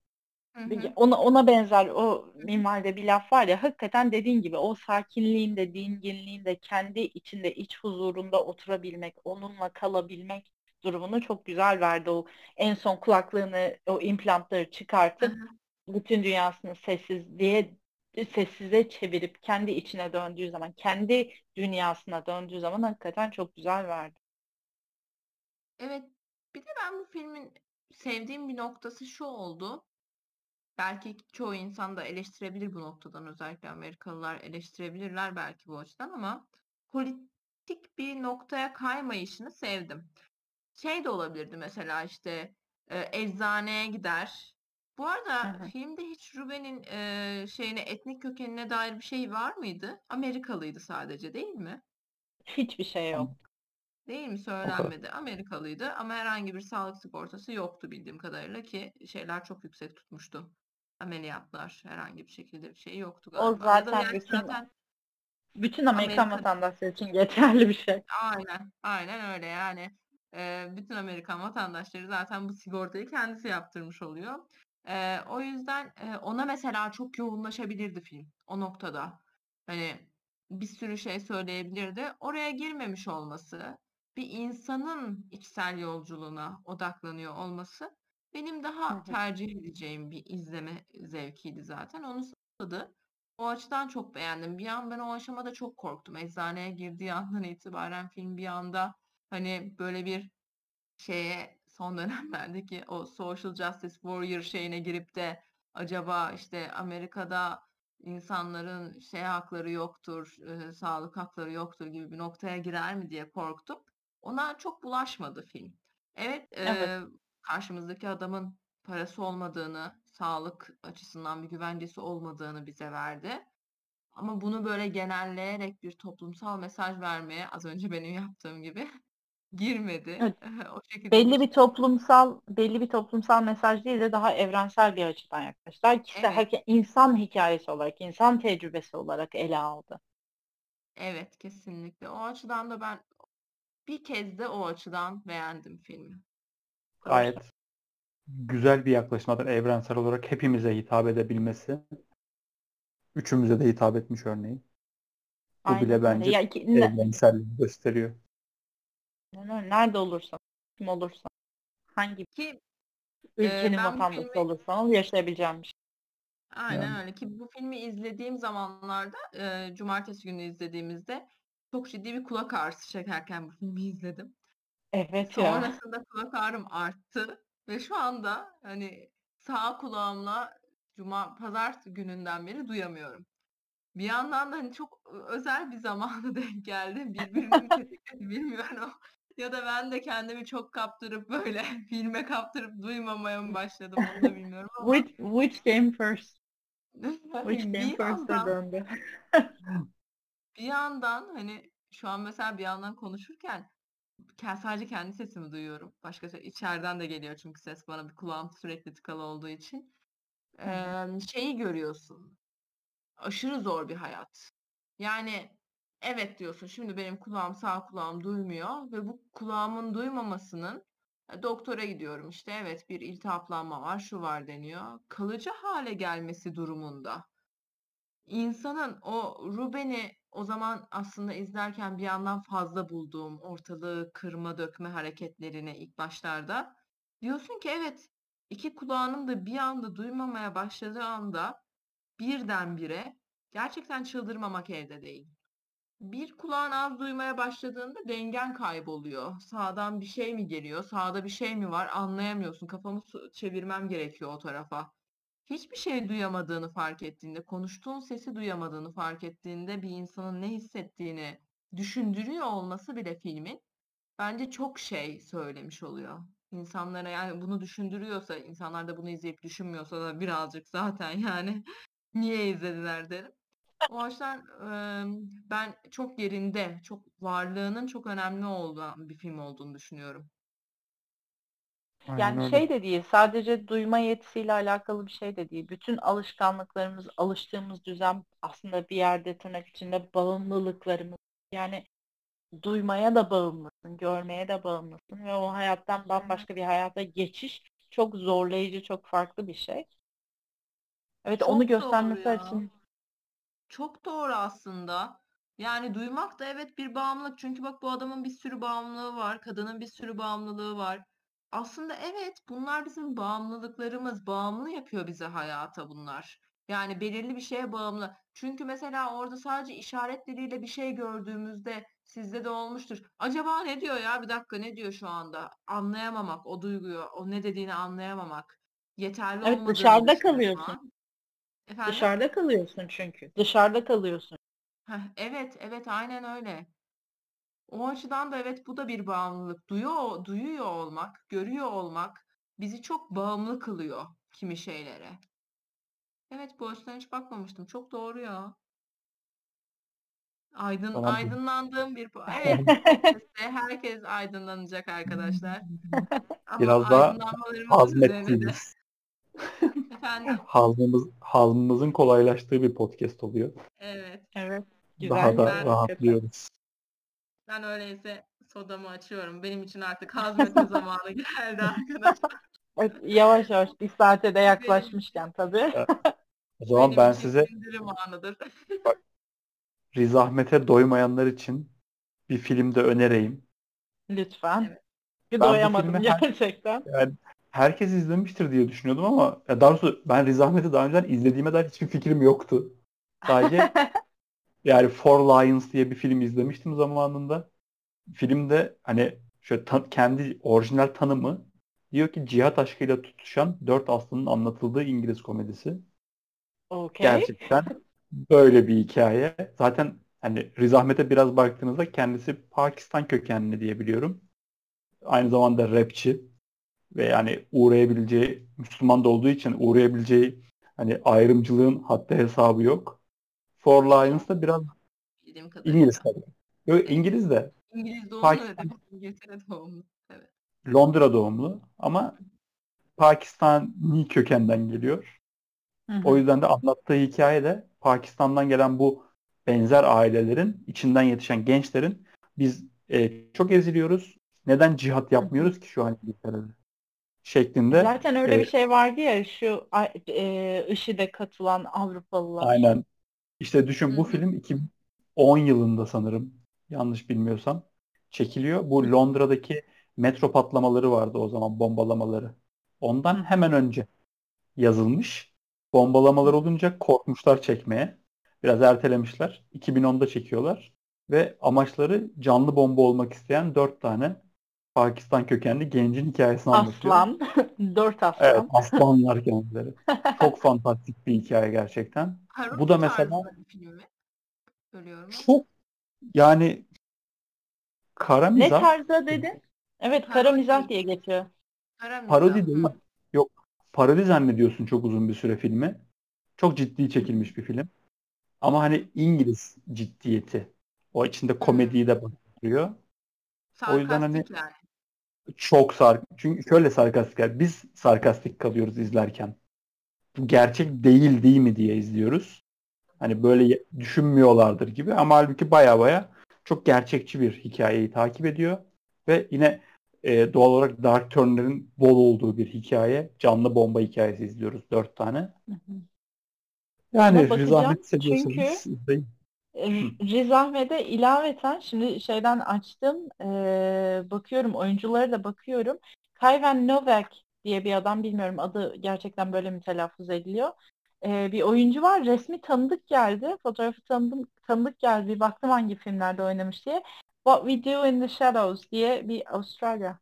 Hı bir- hı. ona ona benzer o minvalde bir laf var ya hakikaten dediğin gibi o sakinliğinde, dinginliğinde, kendi içinde, iç huzurunda oturabilmek, onunla kalabilmek durumunu çok güzel verdi. O en son kulaklığını, o implantları çıkartıp hı. bütün dünyasını sessizliğe sessize çevirip kendi içine döndüğü zaman, kendi dünyasına döndüğü zaman hakikaten çok güzel verdi. Evet. Bir de ben bu filmin sevdiğim bir noktası şu oldu. Belki çoğu insan da eleştirebilir bu noktadan özellikle Amerikalılar eleştirebilirler belki bu açıdan ama politik bir noktaya kaymayışını sevdim. Şey de olabilirdi mesela işte e, eczaneye gider. Bu Hı arada hı. filmde hiç Ruben'in e, şeyine etnik kökenine dair bir şey var mıydı? Amerikalıydı sadece değil mi? Hiçbir şey yok. Değil mi? O kadar. Söylenmedi. Amerikalıydı ama herhangi bir sağlık sigortası yoktu bildiğim kadarıyla ki şeyler çok yüksek tutmuştu. Ameliyatlar herhangi bir şekilde bir şey yoktu O galiba. Ya da zaten gerçi bütün zaten bütün Amerikan Amerika vatandaşları için geçerli bir şey. aynen aynen öyle yani e, bütün Amerikan vatandaşları zaten bu sigortayı kendisi yaptırmış oluyor. E, o yüzden e, ona mesela çok yoğunlaşabilirdi film o noktada. Hani bir sürü şey söyleyebilirdi. Oraya girmemiş olması, bir insanın içsel yolculuğuna odaklanıyor olması benim daha hı. tercih edeceğim bir izleme zevkiydi zaten. Onu sağladı. O açıdan çok beğendim. Bir an ben o aşamada çok korktum. Eczaneye girdiği andan itibaren film bir anda hani böyle bir şeye son dönemlerdeki o social justice warrior şeyine girip de acaba işte Amerika'da insanların şey hakları yoktur, e, sağlık hakları yoktur gibi bir noktaya girer mi diye korktum. Ona çok bulaşmadı film. Evet, Evet. e, karşımızdaki adamın parası olmadığını, sağlık açısından bir güvencesi olmadığını bize verdi. Ama bunu böyle genelleyerek bir toplumsal mesaj vermeye az önce benim yaptığım gibi girmedi. Evet. O şekilde Belli bir bir toplumsal belli bir toplumsal mesaj değil de daha evrensel bir açıdan yaklaştılar. Kişisel Evet, herke- insan hikayesi olarak, insan tecrübesi olarak ele aldı. evet kesinlikle. O açıdan da ben bir kez de o açıdan beğendim filmi. Gayet güzel bir yaklaşımdan evrensel olarak hepimize hitap edebilmesi. Üçümüze de hitap etmiş örneğin. Bu Aynen bile bence Ya ki- ne- evrenselliği gösteriyor. Nerede olursan, kim olursan, hangi Ki ülkenin bu vatandaşı filmi olursan ol yaşayabileceğin bir şey. aynen Yani öyle ki bu filmi izlediğim zamanlarda e, cumartesi günü izlediğimizde çok ciddi bir kulak ağrısı çekerken bu filmi izledim. Evet ya. Sonrasında kulak ağrım arttı ve şu anda hani sağ kulağımla cuma pazar gününden beri duyamıyorum. Bir yandan da hani çok özel bir zamana denk geldi. Birbirini bilmiyorum. Ya da ben de kendimi çok kaptırıp böyle filme kaptırıp duymamaya mı başladım onu da bilmiyorum ama Which, which came first? Which came bir first'a yandan döndü. bir yandan hani şu an mesela bir yandan konuşurken ke- sadece kendi sesimi duyuyorum. Başka ses içeriden de geliyor çünkü ses bana bir kulağım sürekli tıkalı olduğu için. Eee, şeyi görüyorsun. Aşırı zor bir hayat. Yani evet diyorsun şimdi benim kulağım sağ kulağım duymuyor ve bu kulağımın duymamasının e, doktora gidiyorum işte evet bir iltihaplanma var şu var deniyor. Kalıcı hale gelmesi durumunda insanın o Ruben'i o zaman aslında izlerken bir yandan fazla bulduğum ortalığı kırma dökme hareketlerini ilk başlarda diyorsun ki evet iki kulağının da bir anda duymamaya başladığı anda birdenbire gerçekten çıldırmamak elde değil. Bir kulağın az duymaya başladığında dengen kayboluyor. Sağdan bir şey mi geliyor, sağda bir şey mi var anlayamıyorsun. Kafamı çevirmem gerekiyor o tarafa. Hiçbir şey duyamadığını fark ettiğinde, konuştuğun sesi duyamadığını fark ettiğinde bir insanın ne hissettiğini düşündürüyor olması bile filmin bence çok şey söylemiş oluyor. İnsanlara yani bunu düşündürüyorsa, insanlar da bunu izleyip düşünmüyorsa da birazcık zaten yani niye izlediler derim. O açıdan ben çok yerinde, çok varlığının çok önemli olan bir film olduğunu düşünüyorum. Aynen Yani öyle. şey de değil, sadece duyma yetisiyle alakalı bir şey de değil. Bütün alışkanlıklarımız, alıştığımız düzen aslında bir yerde tırnak içinde bağımlılıklarımız. Yani duymaya da bağımlısın, görmeye de bağımlısın ve o hayattan bambaşka bir hayata geçiş çok zorlayıcı, çok farklı bir şey. Evet, onu Çok doğru göstermesi ya. Çok doğru aslında. Yani duymak da evet bir bağımlılık. Çünkü bak bu adamın bir sürü bağımlılığı var. Kadının bir sürü bağımlılığı var. Aslında evet bunlar bizim bağımlılıklarımız. Bağımlı yapıyor bizi hayata bunlar. Yani belirli bir şeye bağımlı. Çünkü mesela orada sadece işaretleriyle bir şey gördüğümüzde sizde de olmuştur. Acaba ne diyor ya? Bir dakika ne diyor şu anda? Anlayamamak o duyguyu, o ne dediğini anlayamamak. Yeterli evet olmadığını dışarıda kalıyorsun. Efendim? Dışarıda kalıyorsun çünkü. Dışarıda kalıyorsun. Heh, evet, evet aynen öyle. O açıdan da evet bu da bir bağımlılık. Duyuyor, duyuyor olmak, görüyor olmak bizi çok bağımlı kılıyor kimi şeylere. Evet bu açıdan hiç bakmamıştım. Çok doğru ya. Aydın, Tamam. aydınlandığım bir po- Evet podcast'te herkes aydınlanacak arkadaşlar. Ama Biraz daha aydınlanmalarımız üzerine de hazmettiğimiz, efendim hazmımız, hazmımızın kolaylaştığı bir podcast oluyor. evet Evet. Daha Güzel. da ben rahatlıyoruz. ben öyleyse sodamı açıyorum. Benim için artık hazmetme zamanı geldi arkadaşlar. Evet, yavaş yavaş bir saate de yaklaşmışken tabii. Evet. O zaman benim ben için size anıdır. Rizahmet'e doymayanlar için bir film de önereyim. Lütfen. Evet. Bir Ben doyamadım filmi her- gerçekten. Yani herkes izlemiştir diye düşünüyordum ama ya daha doğrusu ben Rizahmet'i daha önceden izlediğime dair hiçbir fikrim yoktu. Sadece yani Four Lions diye bir film izlemiştim zamanında. Filmde hani şöyle ta- kendi orijinal tanımı diyor ki cihat aşkıyla tutuşan dört aslının anlatıldığı İngiliz komedisi. Okey. Gerçekten böyle bir hikaye. Zaten hani Riz Ahmet'e biraz baktığınızda kendisi Pakistan kökenli diye biliyorum. Aynı zamanda rapçi ve yani uğrayabileceği Müslüman da olduğu için uğrayabileceği hani ayrımcılığın haddi hesabı yok. Four Lions da biraz. İngiliz tabii. Yok İngiliz de İngiliz doğumlu Pakistan-. İngiltere doğumlu. Evet. Londra doğumlu ama Pakistani kökenden geliyor. Hı hı. O yüzden de anlattığı hikaye de Pakistan'dan gelen bu benzer ailelerin içinden yetişen gençlerin biz e, çok eziliyoruz. Neden cihat yapmıyoruz ki şu an İngiltere'de? Şeklinde Zaten öyle e, bir şey vardı ya şu e, IŞİD'e katılan Avrupalılar. aynen işte düşün bu Hı hı. film 2010 yılında sanırım yanlış bilmiyorsam çekiliyor. Bu Londra'daki metro patlamaları vardı o zaman bombalamaları. Ondan hemen önce yazılmış. Bombalamalar olunca korkmuşlar çekmeye. Biraz ertelemişler. 2010'da çekiyorlar. Ve amaçları canlı bomba olmak isteyen dört tane Pakistan kökenli gencin hikayesini anlatıyor. Aslan. Dört aslan. Evet, aslanlar kendileri. Çok fantastik bir hikaye gerçekten. Harun Bu da mesela çok yani kara Ne mizah tarzda dedin? Evet kara mizah diye geçiyor. Kara mizah. parodi değil mi? Yok. Parodi zannediyorsun çok uzun bir süre filmi. Çok ciddi çekilmiş bir film. Ama hani İngiliz ciddiyeti. O içinde komediyi de barındırıyor. O yüzden hani- yani. Çok sark. Çünkü şöyle sarkastik. yani Biz sarkastik kalıyoruz izlerken. Bu gerçek değil değil mi diye izliyoruz. Hani böyle düşünmüyorlardır gibi ama halbuki baya baya çok gerçekçi bir hikayeyi takip ediyor. Ve yine e, doğal olarak dark turn'lerin bol olduğu bir hikaye. Canlı bomba hikayesi izliyoruz. Dört tane. Hı hı. Yani bakacağım Riz seviyorsanız izleyin. R- Riz Ahmet'e ilaveten şimdi şeyden açtım eee, bakıyorum oyunculara da bakıyorum. Kayvan Novak diye bir adam bilmiyorum adı gerçekten böyle mi telaffuz ediliyor. Eee, bir oyuncu var resmi tanıdık geldi fotoğrafı tanıdım, tanıdık geldi bir baktım hangi filmlerde oynamış diye. What We Do in the Shadows diye bir Avustralya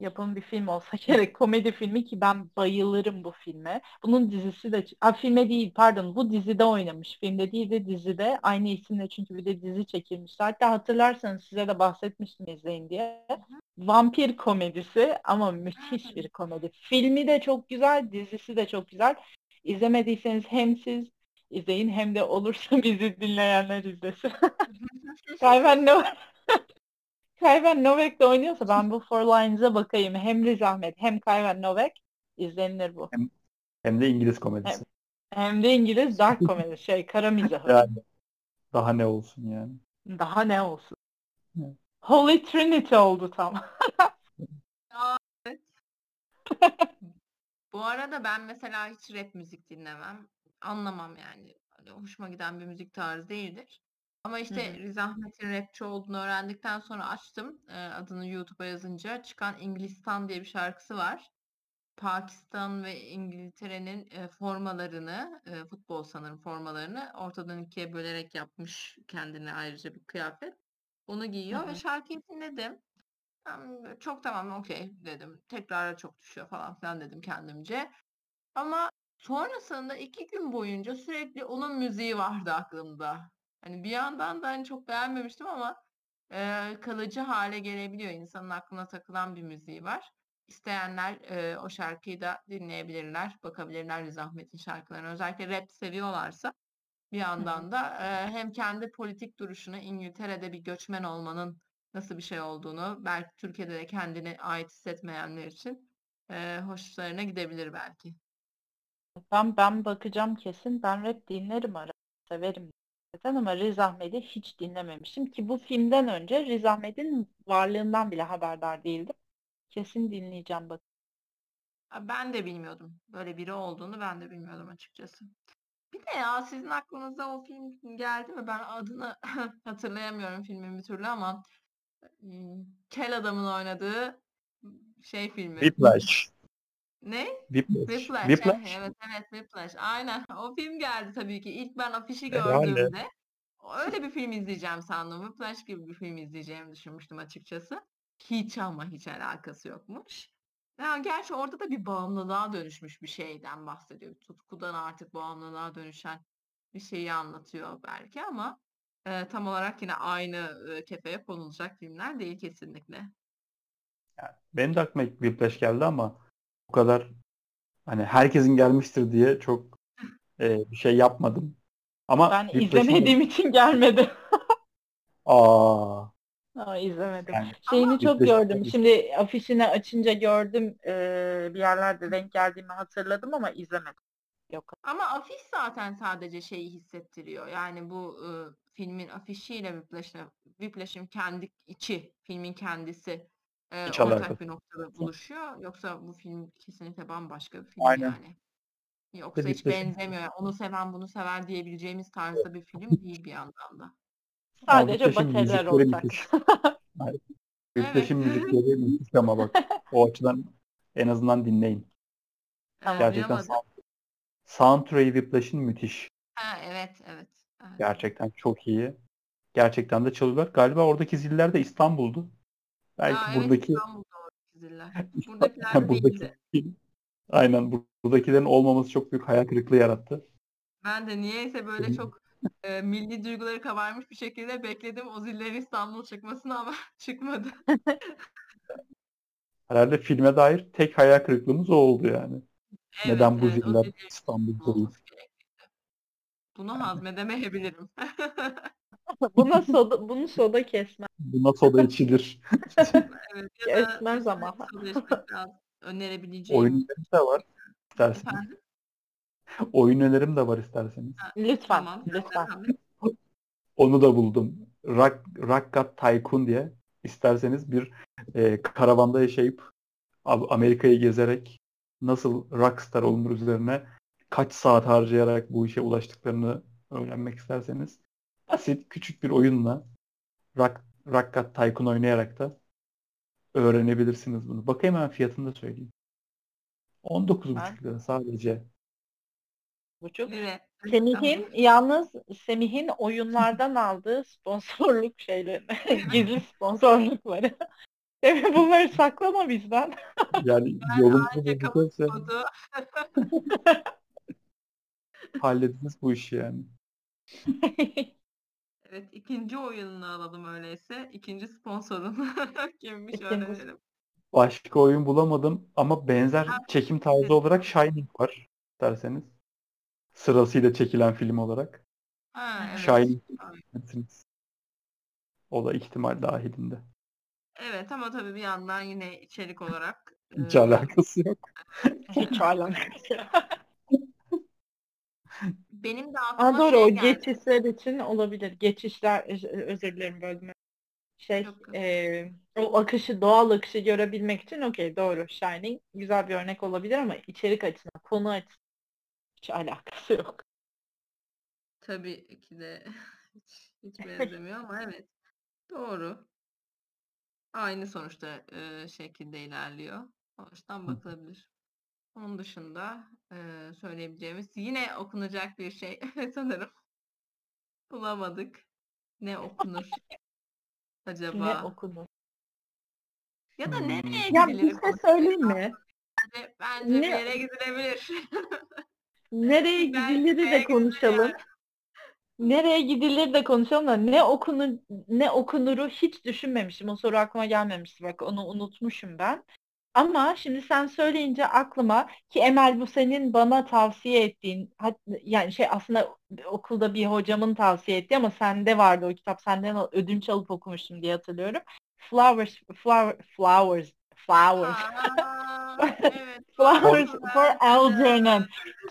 yapımı bir film olsa gerek komedi filmi ki ben bayılırım bu filme. Bunun dizisi de ha, filme değil pardon bu dizide oynamış. Filmde değil de dizide aynı isimle çünkü bir de dizi çekilmiş. Hatta hatırlarsanız size de bahsetmiştim izleyin diye. Vampir komedisi ama müthiş bir komedi. Filmi de çok güzel, dizisi de çok güzel. İzlemediyseniz hem siz izleyin hem de olursa bizi dinleyenler izlesin. Kayven Novak Kayven Novak da oynuyorsa ben bu Four Lines'a bakayım. Hem Riz Ahmet hem Kayven Novak izlenilir bu. Hem de İngiliz komedisi. Hem de İngiliz dark komedi şey kara mizahı. Yani daha ne olsun yani. Daha ne olsun. Evet. Holy Trinity oldu tam. Bu arada ben mesela hiç rap müzik dinlemem. Anlamam yani. Hani hoşuma giden bir müzik tarzı değildir. Ama işte Hı hı. Riz Ahmet'in rapçi olduğunu öğrendikten sonra açtım. Ee, adını YouTube'a yazınca çıkan İnglistan diye bir şarkısı var. Pakistan ve İngiltere'nin e, formalarını, e, futbol sanırım formalarını ortadan ikiye bölerek yapmış kendine ayrıca bir kıyafet. Onu giyiyor Hı ve hı. şarkıyı dinledim. Ben çok tamam okey dedim. Tekrara çok düşüyor falan filan dedim kendimce. Ama sonrasında iki gün boyunca sürekli onun müziği vardı aklımda. Hani bir yandan da hani çok beğenmemiştim ama e, kalıcı hale gelebiliyor. İnsanın aklına takılan bir müziği var. İsteyenler e, o şarkıyı da dinleyebilirler, bakabilirler Riz Ahmet'in şarkılarına. Özellikle rap seviyorlarsa bir yandan da e, hem kendi politik duruşunu İngiltere'de bir göçmen olmanın nasıl bir şey olduğunu, belki Türkiye'de de kendine ait hissetmeyenler için e, hoşlarına gidebilir belki. Ben ben bakacağım kesin. Ben rap dinlerim ara. Severim zaten ama Riz Ahmet'i hiç dinlememiştim ki bu filmden önce Riz Ahmet'in varlığından bile haberdar değildim. Kesin dinleyeceğim bak. Ben de bilmiyordum. Böyle biri olduğunu ben de bilmiyordum açıkçası. Bir de ya sizin aklınıza o film geldi mi? Ben adını hatırlayamıyorum filmin bir türlü ama Kel Adam'ın oynadığı şey filmi. Whiplash. Ne? Whiplash. Whiplash. Whiplash. Evet evet Whiplash. Aynen. O film geldi tabii ki. İlk ben afişi Herhalde. gördüğümde öyle bir film izleyeceğim sandım. Whiplash gibi bir film izleyeceğimi düşünmüştüm açıkçası. Hiç ama hiç alakası yokmuş. Ya gerçi orada da bir bağımlılığa dönüşmüş bir şeyden bahsediyor. Tutkudan artık bağımlılığa dönüşen bir şeyi anlatıyor belki ama e, tam olarak yine aynı e, kefeye konulacak filmler değil kesinlikle. Yani benim de aklıma Whiplash geldi ama bu kadar hani herkesin gelmiştir diye çok e, bir şey yapmadım. Ama Ben izlemediğim için gelmedi. Aa, Aa, izlemedim. yani Şeyini çok gördüm. Şimdi afişini açınca gördüm. Ee, bir yerlerde denk geldiğimi hatırladım ama izlemedim. Yok. Ama afiş zaten sadece şeyi hissettiriyor. Yani bu e, filmin afişiyle Whiplash'ın kendi içi, filmin kendisi e, Hiç ortak alakası bir noktada buluşuyor. Yoksa bu film kesinlikle bambaşka bir film Aynen. yani. Yoksa hiç Whiplash'ın- benzemiyor. Yani Onu seven bunu sever diyebileceğimiz tarzda bir film değil bir yandan da. Sadece Whiplash'in bateriler müzikleri ortak. müthiş. Whiplash'in Evet. müzikleri müthiş ama bak o açıdan en azından dinleyin. Tamam. Gerçekten duyamadım. sound- soundtrack'i Whiplash'in müthiş. Ha, evet, evet. evet. Gerçekten çok iyi. Gerçekten de çalıyorlar. Galiba oradaki ziller de İstanbul'du. Belki Aa, evet, buradaki İstanbul'da o. Buradakiler buradaki değildi. aynen bu- buradakilerin olmaması çok büyük hayal kırıklığı yarattı. Ben de niyeyse böyle çok e, milli duyguları kabarmış bir şekilde bekledim o zillerin İstanbul çıkmasını ama çıkmadı. Herhalde filme dair tek hayal kırıklığımız o oldu yani. Evet, Neden bu evet, ziller zillerin İstanbul'da değil? olması gerekliydi. Bunu hazmedemeyebilirim. Buna soda, bunu soda kesmez. Buna soda içilir. Evet, Kesmez ama. üstüne soda içmek lazım. Önerebileceğim. Oyun önerim de var isterseniz. Efendim? Oyun önerim de var isterseniz. Lütfen, Tamam. lütfen. Onu da buldum. Rock, Rock Tycoon diye. İsterseniz bir e, karavanda yaşayıp Amerika'yı gezerek nasıl rockstar olunur üzerine kaç saat harcayarak bu işe ulaştıklarını öğrenmek isterseniz basit küçük bir oyunla Rock, Rock Tycoon oynayarak da öğrenebilirsiniz bunu. Bakayım hemen fiyatını da söyleyeyim. 19,5 lira sadece. Buçuk. Lire. Semih'in yalnız Semih'in oyunlardan aldığı sponsorluk şeylerini, gizli sponsorlukları. Semih bunları saklama bizden. Yani bulacaksa Kodu. hallediniz bu işi yani. Evet ikinci oyununu alalım öyleyse. İkinci sponsorun kimmiş öğrenelim. Başka oyun bulamadım ama benzer Ha, çekim tarzı olarak Shining var derseniz. Sırasıyla çekilen film olarak. Ha, evet. Shining izlersiniz. O da ihtimal dahilinde. Evet ama tabii bir yandan yine içerik olarak Hiç e, alakası yok. Hiç alakası yok. Benim de aklıma Aa, doğru şey o geldi. geçişler için olabilir. Geçişler öz- özür dilerim bölme. Şey Yok, e, o akışı doğal akışı görebilmek için okey doğru Shining güzel bir örnek olabilir ama içerik açısından konu açısından hiç alakası yok. Tabii ki de hiç, hiç benzemiyor ama evet. Doğru. Aynı sonuçta e, şekilde ilerliyor. O açıdan bakılabilir. Onun dışında e, söyleyebileceğimiz yine okunacak bir şey sanırım. Bulamadık. Ne okunur acaba? Ne okunur? Ya da Hmm. nereye Ya gidilir? bir şey söyleyeyim mi? Bence, bence bir Ne- yere gidilebilir. Nereye gidilir de konuşalım. Nereye gidilir de konuşalım da ne okunur ne okunuru hiç düşünmemişim. O soru aklıma gelmemişti. Bak onu unutmuşum ben. Ama şimdi sen söyleyince aklıma ki Emel bu senin bana tavsiye ettiğin yani şey aslında okulda bir hocamın tavsiye ettiği ama sende vardı o kitap senden ödünç alıp okumuştum diye hatırlıyorum. Flowers flower flowers flowers Aa, evet. Flowers Flowers for Algernon.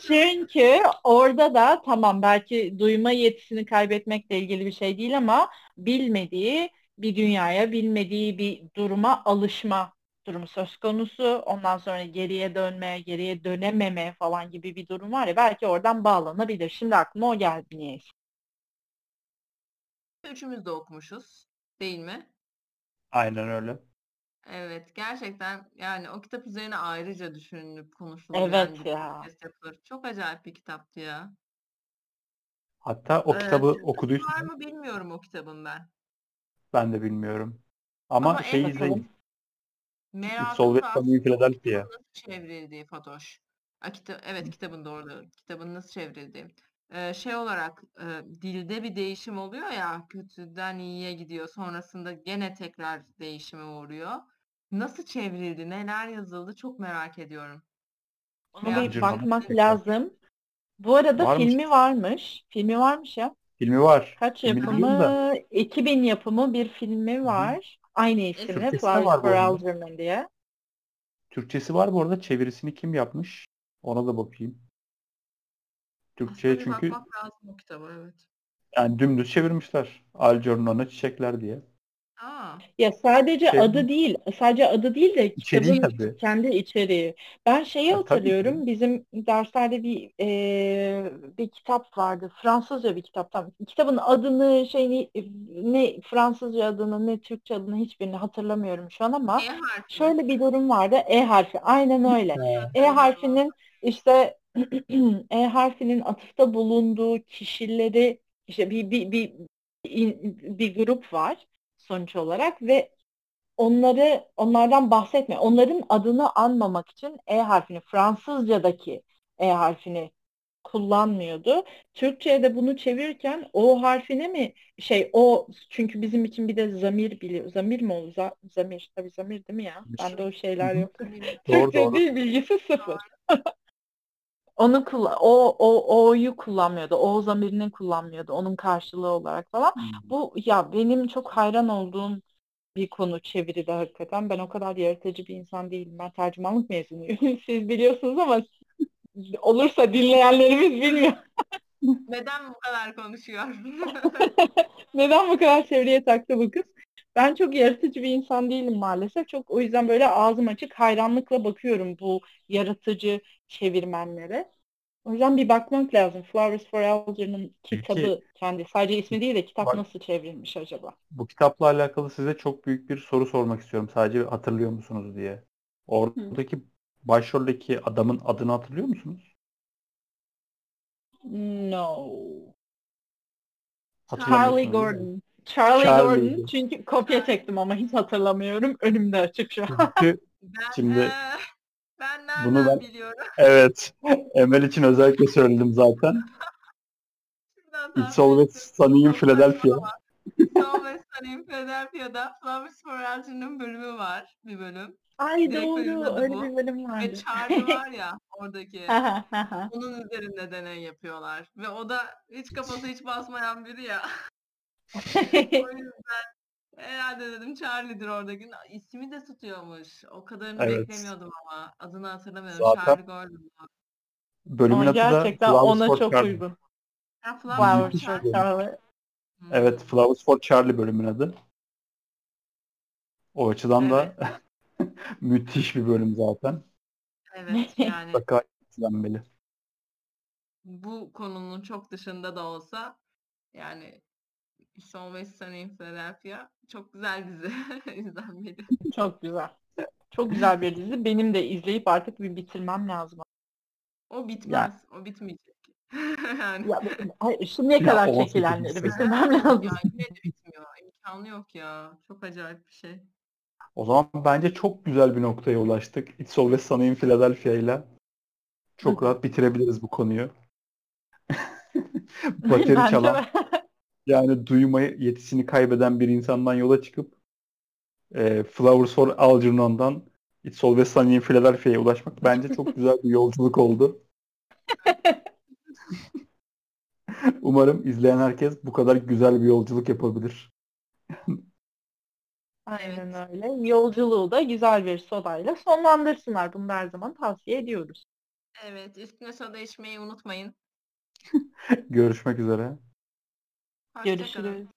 Çünkü orada da tamam belki duyma yetisini kaybetmekle ilgili bir şey değil ama bilmediği bir dünyaya, bilmediği bir duruma alışma durumu söz konusu. Ondan sonra geriye dönme, geriye dönememe falan gibi bir durum var ya belki oradan bağlanabilir. Şimdi aklıma o geldi niyeyse. Üçümüz de okumuşuz. Değil mi? Aynen öyle. Evet, gerçekten yani o kitap üzerine ayrıca düşünülüp konuşulur Evet yani bir ya. yapılır. Çok acayip bir kitaptı ya. Hatta o Ee, kitabı Türkçesi var okuduysanız mı bilmiyorum o kitabın ben. ben de bilmiyorum. Ama, Ama şey en izleyin. Merakım Sovyet aslında Philadelphia. nasıl çevrildiği Fatoş. A, kita- evet kitabın doğru. Kitabın nasıl çevrildiği. Ee, şey olarak e, dilde bir değişim oluyor ya kötüden iyiye gidiyor. Sonrasında gene tekrar değişime uğruyor. Nasıl çevrildi, neler yazıldı çok merak ediyorum. Ona bir bakmak lazım. Bu arada Varmış. filmi varmış. Filmi varmış ya. Filmi var. Kaç yapımı? biliyorum da. 2000 yapımı bir filmi var. Aynı de Flowers var bu for. Algernon diye. Türkçesi var bu arada. Çevirisini kim yapmış? Ona da bakayım. Türkçe'ye çünkü bakmak lazım o kitaba evet. yani dümdüz çevirmişler. Algernon'a çiçekler diye. Aa, Ya sadece Şey- adı değil, sadece adı değil de kitabın tabii. kendi içeriği. Ben şeyi Ha, hatırlıyorum. Bizim derslerde bir eee, bir kitap vardı. Fransızca bir kitap. Tam kitabın adını şeyini ne Fransızca adını ne Türkçe adını hiçbirini hatırlamıyorum şu an ama E harfi. şöyle bir durum vardı. E harfi. Aynen öyle. E harfinin işte E harfinin atıfta bulunduğu kişileri işte bir bir bir bir grup var sonuç olarak ve onları onlardan bahsetme. Onların adını anmamak için E harfini Fransızcadaki E harfini kullanmıyordu. Türkçe'ye de bunu çevirirken o harfine mi şey o çünkü bizim için bir de zamir biliyor. Zamir mi olur? Za- zamir. Tabii zamir değil mi ya? Bende o şeyler yok. Doğru Türkçe doğru. değil bilgisi sıfır. Onu o o o'yu kullanmıyordu. O zamirinin kullanmıyordu. Onun karşılığı olarak falan. Hmm. Bu ya benim çok hayran olduğum bir konu çeviride hakikaten. Ben o kadar yaratıcı bir insan değilim. Ben tercümanlık mezunuyum. Siz biliyorsunuz ama olursa dinleyenlerimiz bilmiyor. Neden bu kadar konuşuyor? Neden bu kadar çevreye taktı bu kız? Ben çok yaratıcı bir insan değilim maalesef. Çok o yüzden böyle ağzım açık hayranlıkla bakıyorum bu yaratıcı çevirmenlere. O yüzden bir bakmak lazım. Flowers for Algernon kitabı kendi. Sadece ismi değil de kitap Bak- nasıl çevrilmiş acaba? Bu kitapla alakalı size çok büyük bir soru sormak istiyorum. Sadece hatırlıyor musunuz diye. Oradaki başroldeki adamın adını hatırlıyor musunuz? No. Hatırlamıyorsunuz mi? Gordon. Charlie, Charlie. Gordon. Çünkü kopya çektim ama hiç hatırlamıyorum. Önümde açık şu an. Çünkü Ben, Şimdi- eee, ben nereden Bunu ben- biliyorum? evet Emel için özellikle söyledim zaten. It's always sunny in Philadelphia. It's Always Sunny in Philadelphia'da Flowers for Algernon bölümü var. Bir bölüm. Ay Direkt doğru. Öyle bir bölüm Ve vardı. Charlie var ya oradaki. Onun üzerinde deney yapıyorlar. Ve o da hiç kafası hiç basmayan biri ya. O yüzden herhalde dedim Charlie'dir oradaki. İsmi de tutuyormuş. O kadarını Evet. beklemiyordum ama. Adını hatırlamıyorum. Zaten- Charlie Gordon. Bölümün adı da gerçekten Flowers ona for çok Charlie. uygun. Ha, Flowers for. Charlie. Hmm. Evet Flowers for Charlie bölümün adı. O açıdan da müthiş bir bölüm zaten. Evet yani Mutlaka izlenmeli. bu konunun çok dışında da olsa yani It's Always Sunny in Philadelphia çok güzel dizi izlenmeli. Çok güzel. Çok güzel bir dizi. Benim de izleyip artık bir bitirmem lazım. O bitmez. O bitmeyecek. yani Ya, ay, şimdiye Ya, kadar 18 çekilenleri sene. bitirmem lazım. ya yine de bitmiyor. İmkanı yok ya. Çok acayip bir şey. O zaman bence çok güzel bir noktaya ulaştık. It's Always Sunny in Philadelphia ile. Çok rahat bitirebiliriz bu konuyu. Bateri çalan. Yani duyma yetisini kaybeden bir insandan yola çıkıp e, Flowers for Algernon'dan It's Always Sunny in Philadelphia'ya ulaşmak bence çok güzel bir yolculuk oldu. Umarım izleyen herkes bu kadar güzel bir yolculuk yapabilir. Aynen öyle. Yolculuğu da güzel bir sodayla sonlandırsınlar. Bunu da her zaman tavsiye ediyoruz. Evet. Üstüne soda içmeyi unutmayın. Görüşmek üzere. Hoşça kalın.